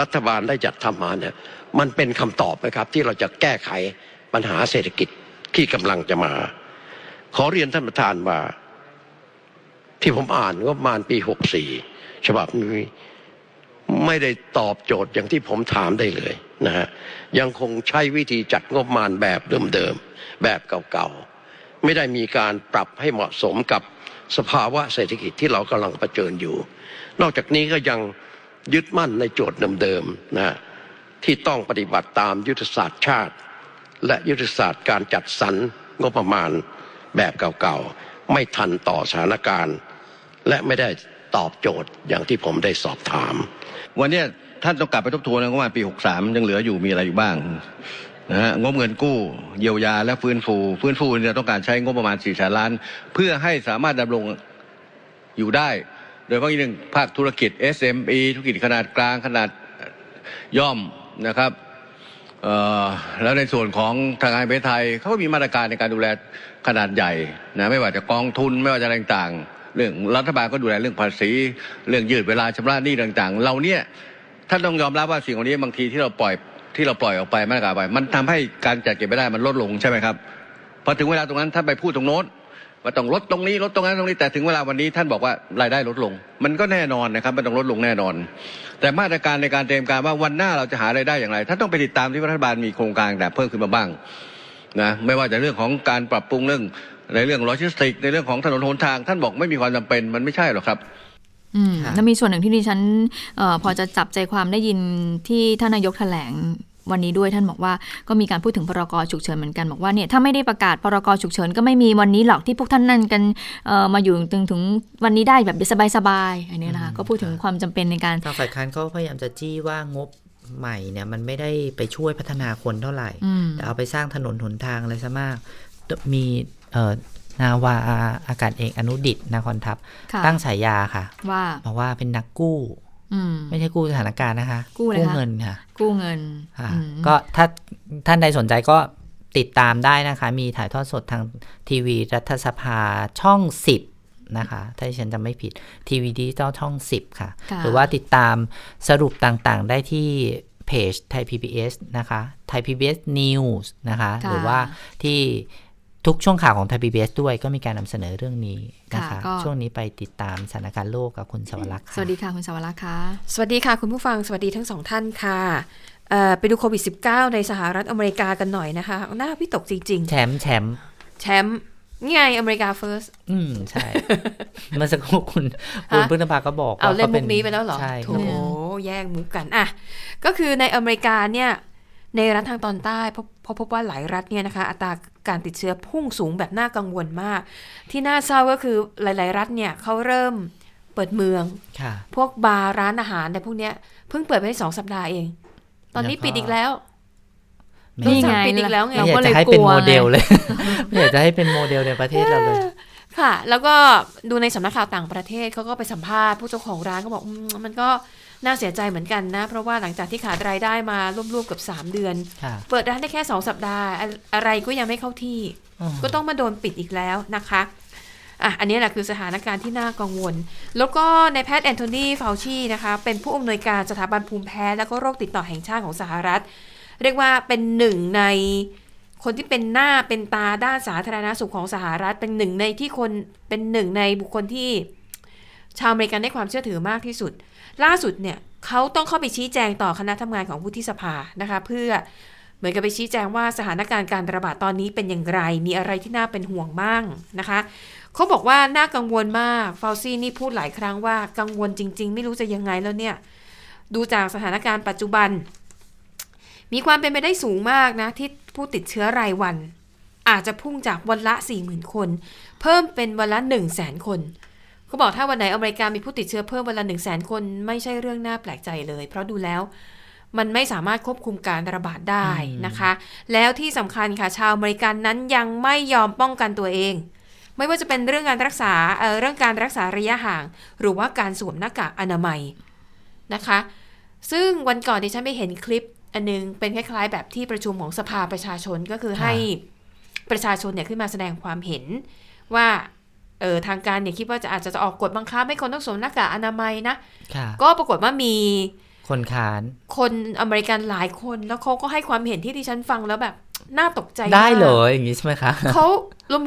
รัฐบาลได้จัดทำมาเนี่ย มันเป็นคำตอบไหมครับที่เราจะแก้ไขปัญหาเศรษฐกิจที่กำลังจะมา ขอเรียนท่านประธานว่า ที่ผมอ่านงบประมาณปี 64 ฉบับนี้ไม่ได้ตอบโจทย์อย่างที่ผมถามได้เลยนะฮะยังคงใช้วิธีจัดงบประมาณแบบเดิมๆแบบเก่าๆ ไม่ได้มีการปรับให้เหมาะสมกับสภาวะเศรษฐกิจที่เรากำลังเผชิญอยู่ นอกจากนี้ก็ยังยึดมั่นในโจทย์เดิมๆนะ ที่ต้องปฏิบัติตามยุทธศาสตร์ชาติ และยุทธศาสตร์การจัดสรรงบประมาณแบบเก่าๆ ไม่ทันต่อสถานการณ์ และไม่ได้ตอบโจทย์อย่างที่ผมได้สอบถาม วันนี้ท่านต้องกลับไปทบทวนงบประมาณปี 63 ยังเหลืออยู่มีอะไรอยู่บ้างนะฮะงบเงินกู้ เยียวยาและฟื้นฟู ฟื้นฟูเนี่ยต้องการใช้งบประมาณ4แสนล้าน เพื่อให้สามารถดำรงอยู่ได้ โดยเฉพาะอย่างหนึ่งภาคธุรกิจ SME ธุรกิจขนาดกลางขนาดย่อม นะครับแล้วในส่วนของทางการประเทศไทยเขาก็มีมาตรการในการดูแลขนาดใหญ่นะไม่ว่าจะกองทุนไม่ว่าจะอะไรต่างเรื่องรัฐบาลก็ดูแลเรื่องภาษี เรื่องยืดเวลาชำระหนี้ต่างๆ เราเนี่ยท่านต้องยอมรับว่าสิ่งเหล่านี้บางทีที่เราปล่อยที่เราปล่อยออกไปมาตรการไป มันทำให้การจัดเก็บไม่ได้มันลดลงใช่ไหมครับพอถึงเวลาตรงนั้นท่านไปพูดตรงโน้น ว่าต้องลดตรงนี้ลดตรงนั้นตรงนี้แต่ถึงเวลาวันนี้ท่านบอกว่ารายได้ลดลง มันก็แน่นอนนะครับ มันต้องลดลงแน่นอน แต่มาตรการในการเตรียมการว่าวันหน้าเราจะหารายได้อย่างไรท่านต้องไปติดตามที่รัฐบาลมีโครงการแต่เพิ่มขึ้นมาบ้างนะไม่ว่าจะเรื่องของการปรับปรุงเรื่องในเรื่องโลจิสติก ในเรื่องของถนนหนทาง ท่านบอกไม่มีความจำเป็นมันไม่ใช่หรอกครับอืมค่ะแล้วมีส่วนหนึ่งที่ดิฉันเออพอจะจับใจความได้ยินที่ท่านนายกแถลง วันนี้ด้วยท่านบอกว่าก็มีการพูดถึงพรกฉุกเฉินเหมือนกันบอกว่าเนี่ยถ้าไม่ได้ประกาศพรกฉุกเฉินก็ไม่มีวันนี้หรอกที่พวกท่านนั่นกันเอ่อมาอยู่ถึงถึงวันนี้ได้แบบสบายๆอันนี้นะคะก็พูดถึงความจำเป็นในการทางฝ่ายค้านเขาพยายามจะจี้ว่างบใหม่เนี่ยมันไม่ได้ไปช่วยพัฒนาคนเท่าไหร่อืมแต่เอาไปสร้างถนนหนทางอะไรซะมากมีเอ่อนาวาอากาศเอกอนุดิตนาคอนทัพค่ะตั้งฉายาค่ะว่าบอกว่าเป็นนักกู้อืม ไม่ใช่กู้สถานการณ์นะคะ กู้อะไรคะเงินค่ะ กู้เงินค่ะอืมก็ถ้าท่านใดสนใจก็ติดตามได้นะคะ มีถ่ายทอดสดทางทีวีรัฐสภาช่อง10นะคะ ถ้าดิฉันจำไม่ผิดทีวีดิจิตอลช่อง10ค่ะค่ะ หรือว่าติดตามสรุปต่างๆ ได้ที่เพจไทย PBS นะคะไทย PBS News นะคะค่ะหรือว่าที่ ทุกช่วงข่าวของไทย PBS ด้วยก็มีการนำเสนอเรื่องนี้นะคะค่ะก็ช่วงนี้ไปติดตามสถานการณ์โลกกับคุณสวรักษ์ค่ะสวัสดีค่ะคุณสาวรักษ์ค่ะ สวัสดีค่ะคุณผู้ฟังสวัสดีทั้งสองท่านค่ะเอ่อไปดูโควิด -19 ในสหรัฐอเมริกากันหน่อยนะคะน่าวิตกจริงแชมป์แชมป์ๆแชมป์นี่ไงอเมริกาเฟิร์ส อืม ใช่เมื่อสักครู่คุณคุณฮะพึ่งนภาก็บอกเอาว่าเล่นขามุกนี้ไปแล้วเหรอ ใช่โถครับแย่งมุกกัน อะ ก็คือในอเมริกาเนี่ย ในรัฐทางตอนใต้พบพบพบว่าหลายรัฐเนี่ยนะคะอัตราการติดเชื้อพุ่งสูงแบบน่ากังวลมาก ที่น่าเศร้าก็คือหลาย ๆ รัฐเนี่ยเขาเริ่มเปิดเมืองค่ะพวกบาร์ร้านอาหารในพวกเนี้ยเพิ่งเปิดไปได้สองสัปดาห์เอง ตอนนี้แล้วก็ปิดอีกแล้วไม่นี่นี่ไงไงปิดอีกแล้วไงไม่อยากก็เลจะยให้กลัเป็นวโมเดลไงเลยไม่อยากจะให้เป็นโมเดลในประเทศเราเลยค่ะ แล้วก็ดูในสำนักข่าวต่างประเทศเขาก็ไปสัมภาษณ์ผู้เจ้าของร้านก็บอกอืมมันก็ น่าเสียใจเหมือนกันนะ เพราะว่าหลังจากที่ขาดรายได้มารวบๆเกับ 3 เดือนค่ะเปิดร้านได้แค่ 2 สัปดาห์ อะอะไรก็ยังไม่เข้าที่อืมก็ต้องมาโดนปิดอีกแล้วนะคะอะอันนี้แหละคือสถานการณ์ที่น่ากังวล แล้วก็ในายแพทย์แอนโทนีฟาวชีนะคะ เป็นผู้อำนวยการสถาบันภูมิแพ้ และก็โรคติดต่อแห่งชาติของสหรัฐ เรียกว่าเป็นหนึ่งในคนที่เป็นหน้าเป็นตาด้านสาธารณสุขของสหรัฐ เป็นหนึ่งในที่คนเป็นหนึ่งในบุคคลที่ชาวอเมริกันได้ความเชื่อถือมากที่สุด ล่าสุดเนี่ยเขาต้องเข้าไปชี้แจงต่อคณะทำงานของวุฒิสภานะคะ เพื่อเหมือนกับไปชี้แจงว่าสถานการณ์การระบาดตอนนี้เป็นอย่างไร มีอะไรที่น่าเป็นห่วงบ้างนะคะเขาบอกว่าน่ากังวลมากฟาวซี่นี่พูดหลายครั้งว่ากังวลจริง ๆ ไม่รู้จะยังไงแล้วเนี่ย ดูจากสถานการณ์ปัจจุบัน มีความเป็นไปได้สูงมากนะ ที่ผู้ติดเชื้อรายวัน อาจจะพุ่งจากวันละ 40,000 คน เพิ่มเป็นวันละ 1 0 0 0 0แสนคน เขาบอกถ้าวันไหนอเมริกามีผู้ติดเชื้อเพิ่มวันละ1 0 0 0 0แสนคนไม่ใช่เรื่องน่าแปลกใจเลย เพราะดูแล้วมันไม่สามารถควบคุมการระบาดได้อืมนะคะ แล้วที่สำคัญค่ะชาวอเมริกันนั้นยังไม่ยอมป้องกันตัวเอง ไม่ว่าจะเป็นเรื่องการรักษาเอ่อเรื่องการรักษาระยะห่าง หรือว่าการสวมหน้ากากอนามัยนะคะ ซึ่งวันก่อนที่ฉันไปเห็นคลิป อันนึงเป็นคล้ายๆ แบบที่ประชุมของสภาประชาชนก็คือให้ประชาชนเนี่ยขึ้นมาแสดงความเห็นว่า เออทางการเนี่ยคิดว่าจะอาจจะออกกฎบังคับให้คนต้องสวมหน้ากากอนามัยนะค่ะก็ปรากฏว่ามีคนขาน คนอเมริกันหลายคนแล้วเขาก็ให้ความเห็นที่ดิฉันฟังแล้วแบบน่าตกใจได้มากเหรออย่างนี้ใช่ไหมคะเขา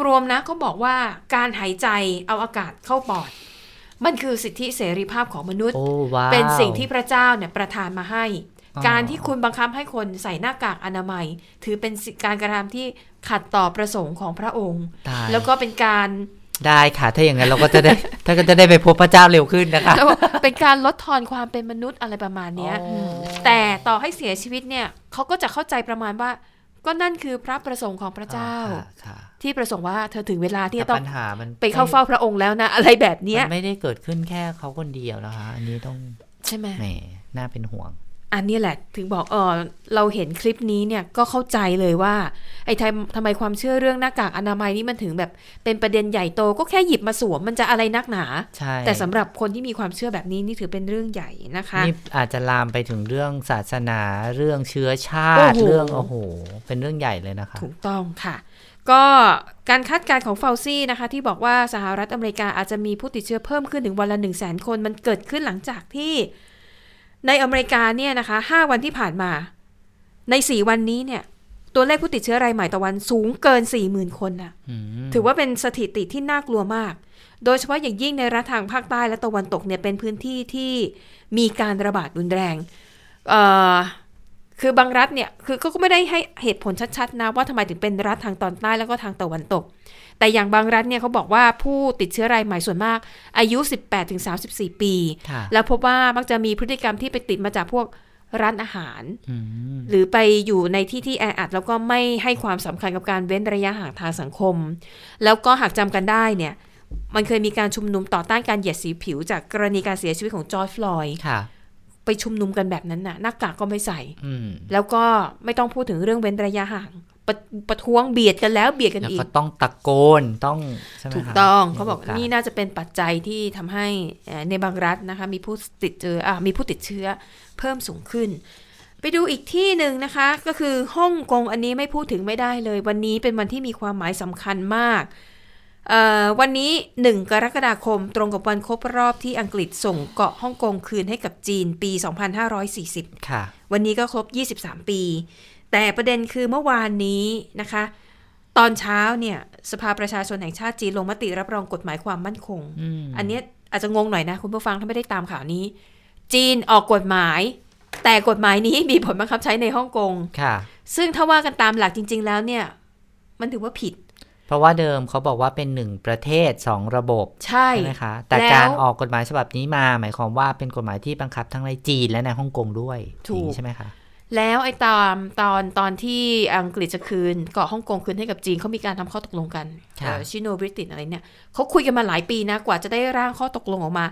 รวมๆนะเขาบอกว่าการหายใจเอาอากาศเข้าปอด มันคือสิทธิเสรีภาพของมนุษย์โอ้ว้าวเป็นสิ่งที่พระเจ้าเนี่ยประทานมาให้อ๋อการที่คุณบังคับให้คนใส่หน้ากากอนามัย ถือเป็นสิ่งการกระทำที่ขัดต่อประสงค์ของพระองค์ตายแล้วก็เป็นการ ได้ค่ะ ถ้าอย่างนั้นเราก็จะได้ ถ้าก็จะได้ไปพบพระเจ้าเร็วขึ้นนะคะแล้วเป็นการลดทอนความเป็นมนุษย์อะไรประมาณเนี้ยอ๋อแต่ต่อให้เสียชีวิตเนี่ยเขาก็จะเข้าใจประมาณว่า ก็นั่นคือพระประสงค์ของพระเจ้าค่ะค่ะที่ประสงค์ว่าเธอถึงเวลาที่แต่จะต้องปัญหามันไปเข้าเฝ้าพระองค์แล้วนะ อะไรแบบเนี้ยมันไม่ได้เกิดขึ้นแค่เขาคนเดียวนะคะอันนี้ต้องใช่ไหมแหมน่าเป็นห่วง อันนี้แหละถึงบอกเออเราเห็นคลิปนี้เนี่ยก็เข้าใจเลยว่า ไอ้ทำทำไมความเชื่อเรื่องหน้ากากอนามัยนี่มันถึงแบบเป็นประเด็นใหญ่โตก็แค่หยิบมาสวมมันจะอะไรนักหนา ใช่ แต่สำหรับคนที่มีความเชื่อแบบนี้นี่ถือเป็นเรื่องใหญ่นะคะนี่อาจจะลามไปถึงเรื่องศาสนาเรื่องเชื้อชาติโอ้โหเรื่องโอ้โหเป็นเรื่องใหญ่เลยนะคะ ถูกต้องค่ะก็การคาดการณ์ของเฟลซี่นะคะที่บอกว่าสหรัฐอเมริกาอาจจะมีผู้ติดเชื้อเพิ่มขึ้นถึงวันละ1 0 0 0 0แสนคน มันเกิดขึ้นหลังจากที่ ในอเมริกาเนี่ยนะคะ5วันที่ผ่านมา ใน4วันนี้เนี่ย ตัวเลขผู้ติดเชื้อรายใหม่ต่อวันสูงเกิน40,000คนน่ะอืมถือว่าเป็นสถิติที่น่ากลัวมาก โดยเฉพาะอย่างยิ่งในรัฐทางภาคใต้และตะวันตกเนี่ยเป็นพื้นที่ที่มีการระบาดรุนแรงเอ่อคือบางรัฐเนี่ย คือก็ไม่ได้ให้เหตุผลชัดๆนะว่าทำไมถึงเป็นรัฐทางตอนใต้แล้วก็ทางตะวันตก แต่อย่างบางรัฐเนี่ยเขาบอกว่าผู้ติดเชื้อรายใหม่ส่วนมาก อายุ 18-34 ปีค่ะแล้วพบว่ามักจะมีพฤติกรรมที่ไปติดมาจากพวกร้านอาหารอืมหรือไปอยู่ในที่ที่แออัด แล้วก็ไม่ให้ความสำคัญกับการเว้นระยะห่างทางสังคม แล้วก็หากจำกันได้เนี่ย มันเคยมีการชุมนุมต่อต้านการเหยียดสีผิวจากกรณีการเสียชีวิตของจอร์จฟลอยด์ค่ะ ไปชุมนุมกันแบบนั้นน่ะหน้ากากก็ไม่ใส่อืมแล้วก็ไม่ต้องพูดถึงเรื่องเว้นระยะห่างประประท้วงเบียดกันแล้วเบียดกันแล้วอีก็กต้องตะโกนต้องใช่ไหมถูกคะต้องมีเขาบอกโสนี่น่าจะเป็นปัจจัยที่ทำให้เอ่อในบางรัฐนะคะ มีผู้ติดเจออะมีผู้ติดเชื้อเพิ่มสูงขึ้น ไปดูอีกที่หนึ่งนะคะ ก็คือฮ่องกงอันนี้ไม่พูดถึงไม่ได้เลย วันนี้เป็นวันที่มีความหมายสำคัญมากเอ่อ วันนี้ 1 กรกฎาคมตรงกับวันครบรอบที่อังกฤษส่งเกาะฮ่องกงคืนให้กับจีนปี 2540 ค่ะ วันนี้ก็ครบ 23 ปี แต่ประเด็นคือเมื่อวานนี้นะคะ ตอนเช้าเนี่ยสภาประชาชนแห่งชาติจีนลงมติรับรองกฎหมายความมั่นคงอืมอันเนี้ยอาจจะงงหน่อยนะ คุณผู้ฟังถ้าไม่ได้ตามข่าวนี้ จีนออกกฎหมาย แต่กฎหมายนี้มีผลบังคับใช้ในฮ่องกงค่ะ ซึ่งถ้าว่ากันตามหลักจริง ๆ แล้วเนี่ย มันถือว่าผิด เพราะว่าเดิมเขาบอกว่าเป็นหนึ่งประเทศสองระบบใช่ไหมคะ แต่แล้วการออกกฎหมายฉบับนี้มา หมายความว่าเป็นกฎหมายที่บังคับทั้งในจีนและในฮ่องกงด้วยถูกอย่างนี้ใช่ไหมคะแล้วไอ้ตามตอนตอนที่อังกฤษจะคืนเกาะฮ่องกงคืนให้กับจีนเขามีการทำข้อตกลงกันค่ะชิโนบริตินอะไรเนี่ยเขาคุยกันมาหลายปีนะกว่าจะได้ร่างข้อตกลงออกมา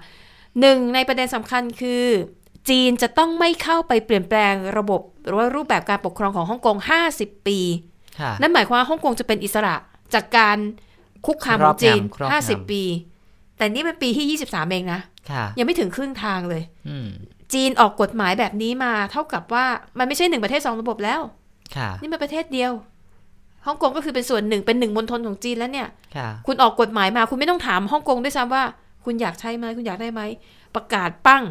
หนึ่งในประเด็นสำคัญคือ จีนจะต้องไม่เข้าไปเปลี่ยนแปลงระบบหรือว่ารูปแบบการปกครองของฮ่องกง 50 ปีค่ะนั่นหมายความว่าฮ่องกงจะเป็นอิสระ จากการคุกคามของจีนครอบงำครอบงำ50ปี แต่นี่เป็นปีที่23เองนะค่ะยังไม่ถึงครึ่งทางเลยอืมจีนออกกฎหมายแบบนี้มา เท่ากับว่ามันไม่ใช่หนึ่งประเทศสองระบบแล้วค่ะนี่มันประเทศเดียวฮ่องกงก็คือเป็นส่วนหนึ่งเป็นหนึ่งมณฑลของจีนแล้วเนี่ยค่ะคุณออกกฎหมายมา คุณไม่ต้องถามฮ่องกงด้วยซ้ำว่า คุณอยากใช้ไหมคุณอยากได้ไหมประกาศปั้ง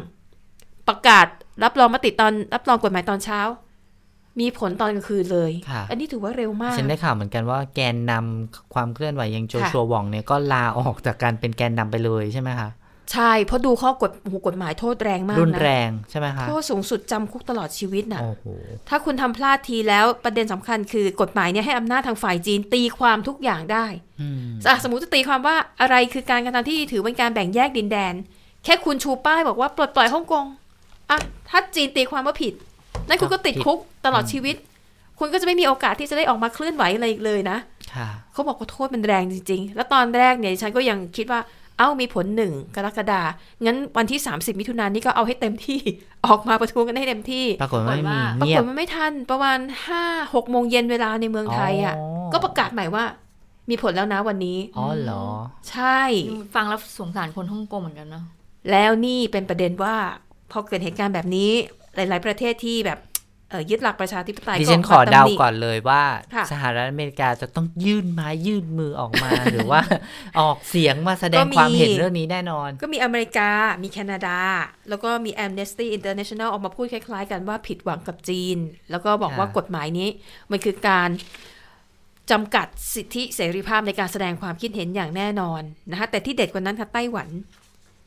ประกาศรับรองมติตอนรับรองกฎหมายตอนเช้า มีผลตอนกลางคืนเลยค่ะอันนี้ถือว่าเร็วมาก ฉันได้ข่าวเหมือนกันว่าแกนนำความเคลื่อนไหวอย่างโจค่ะชัวหว่องเนี่ยก็ลาออกจากการเป็นแกนนำไปเลยใช่ไหมคะ ใช่ เพราะดูข้อกฎโอ้โหกฎหมายโทษแรงมากรุนนะแรงใช่ไหมคะโทษสูงสุดจำคุกตลอดชีวิตน่ะโอ้โหถ้าคุณทำพลาดทีแล้วประเด็นสำคัญคือกฎหมายเนี่ยให้อำนาจทางฝ่ายจีนตีความทุกอย่างได้อืมอะสมมติจะตีความว่าอะไรคือการกระทำที่ถือเป็นการแบ่งแยกดินแดน แค่คุณชูป้ายบอกว่าปลดปล่อยฮ่องกงอะถ้าจีนตีความว่าผิด นั่นคุณก็ติดคุกตลอดชีวิต คุณก็จะไม่มีโอกาสที่จะได้ออกมาเคลื่อนไหวอะไรอีกเลยนะค่ะเขาบอกว่าโทษมันแรงจริง ๆ แล้วตอนแรกเนี่ยดิฉันก็ยังคิดว่าเอ้ามีผลหนึ่งกรกฎางั้นวันที่ 30 มิถุนายนนี่ก็เอาให้เต็มที่ออกมาประท้วงกันให้เต็มที่ ปรากฏว่าไม่มีปราเงีกยฏบมันไม่ทันประมาณ5 6โมงเย็นเวลาในเมืองไทยอะอ๋อก็ประกาศใหม่ว่า มีผลแล้วนะวันนี้ อ๋อเหรอ ใช่ ฟังแล้วสงสารคนฮ่องกงเหมือนกันเนาะแล้วนี่เป็นประเด็นว่าพอเกิดเหตุการณ์แบบนี้ หลาย ๆ ประเทศที่แบบเอ่อยึดหลักประชาธิปไตยดิฉันก็ขอเดาตำหก่อนเลยว่าค่ะสหรัฐอเมริกาจะต้องยื่นไม้ยื่นมือออกมา หรือว่าออกเสียงมาแสดงความเห็นเรื่องนี้แน่นอน ก็มีอเมริกา มีแคนาดา แล้วก็มี Amnesty International ออกมาพูดคล้าย ๆ กันว่าผิดหวังกับจีน แล้วก็บอกว่าค่ะกฎหมายนี้ มันคือการจำกัดสิทธิเสรีภาพในการแสดงความคิดเห็นอย่างแน่นอนนะคะแต่ที่เด็ดกว่านั้นค่ะไต้หวัน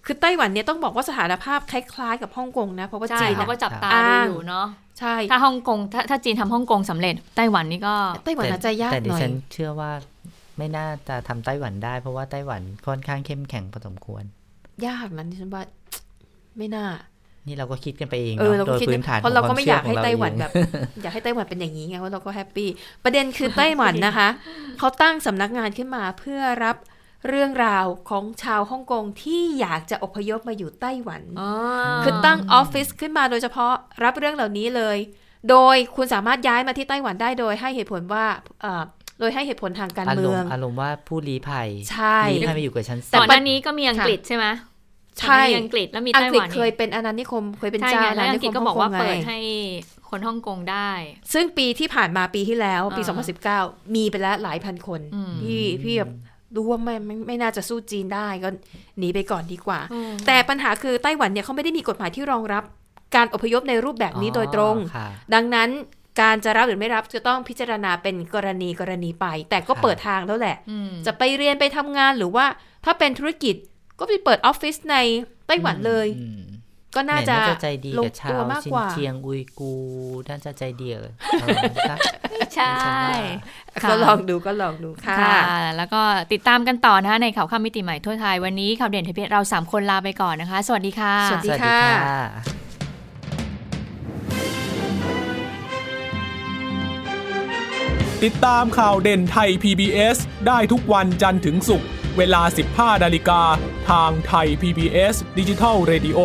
คือไต้หวันเนี่ยต้องบอกว่าสถานภาพคล้ายๆกับฮ่องกงนะ เพราะว่าใช่จีนเขาอะก็จับตาอ้างดูอยู่เนาะใช่ถ้าฮ่องกงถ้าถ้าจีนทำฮ่องกงสำเร็จไต้หวันนี่ก็ไต้หวันอาจจะยากแต่หดิน่อยฉันเชื่อว่าไม่น่าจะทำไต้หวันได้ เพราะว่าไต้หวันค่อนข้างเข้มแข็งพอสมควร ยากนั้นดิฉันว่าไม่น่า นี่เราก็คิดกันไปเองเออเนาะเราโดก็ยคิดพื้นฐานเพราะเราก็ไม่อยากขงให้ควไต้หวันเชื่แบอบของเราเองอยากให้ไต้หวันเป็นอย่างนี้ไงเพราะเราก็แฮปปี้ประเด็นคือไต้หวันนะคะเขาตั้งสำนักงานขึ้นมาเพื่อรับ เรื่องราวของชาวฮ่องกงที่อยากจะอพยพมาอยู่ไต้หวันคือตั้งออฟฟิศขึ้นมาโดยเฉพาะรับเรื่องเหล่านี้เลย โดยคุณสามารถย้ายมาที่ไต้หวันได้โดยให้เหตุผลว่าเอ่อโดยให้เหตุผลทางการอารเมืมองณ์อารมณ์ว่าผู้ลี้ภัยใช่ลี้ภัยมาอยู่กับชั้นแต่สี่ก่อนหน้านี้ก็มีอังกฤษใช่ไหมใช่ก่อนหน้านี้อังกฤษแล้วมีอังไต้กหฤษวันเคยเป็นอาณานิคมเคยเป็นใช่เจ้าไงอาแล้ณาวอันิงคกฤษมก็ฮ่บอองกกว่างไงเปิดให้คนฮ่องกงได้ ซึ่งปีที่ผ่านมาปีที่แล้วปีอ่า2019 มีไปแล้วหลายพันคนอืมที่ที่แบบ ดูว่าไม่ไม่ไม่น่าจะสู้จีนได้ก็หนีไปก่อนดีกว่าอืมแต่ปัญหาคือไต้หวันเนี่ยเขาไม่ได้มีกฎหมายที่รองรับการอพยพในรูปแบบนี้โดยตรงอ๋อค่ะดังนั้นการจะรับหรือไม่รับจะต้องพิจารณาเป็นกรณีกรณีไป แต่ก็ค่ะเปิดทางแล้วแหละอืมจะไปเรียนไปทำงานหรือว่าถ้าเป็นธุรกิจก็ไปเปิดออฟฟิศในไต้หวันเลยอืม ก็น่าจะแหม่ใจดีลงกับชาตัววมากชินกว่าเจียงอุยกูร์น่าจะใจดีกับเออครับใช่ค่ะก็ลองดูก็ลองดูค่ะค่ะ แล้วก็ติดตามกันต่อนะคะในข่าวข้ามมิติใหม่ทั่วไทย วันนี้ข่าวเด่นไทยเพชรเราสามคนลาไปก่อนนะคะ สวัสดีค่ะ สวัสสวัสดีค่ะค่ะติดตามข่าวเด่นไทย PBS ได้ทุกวันจันทร์ถึงศุกร์เวลา 15นาฬิกา ทางไทย PBS ดิจิทัล Radio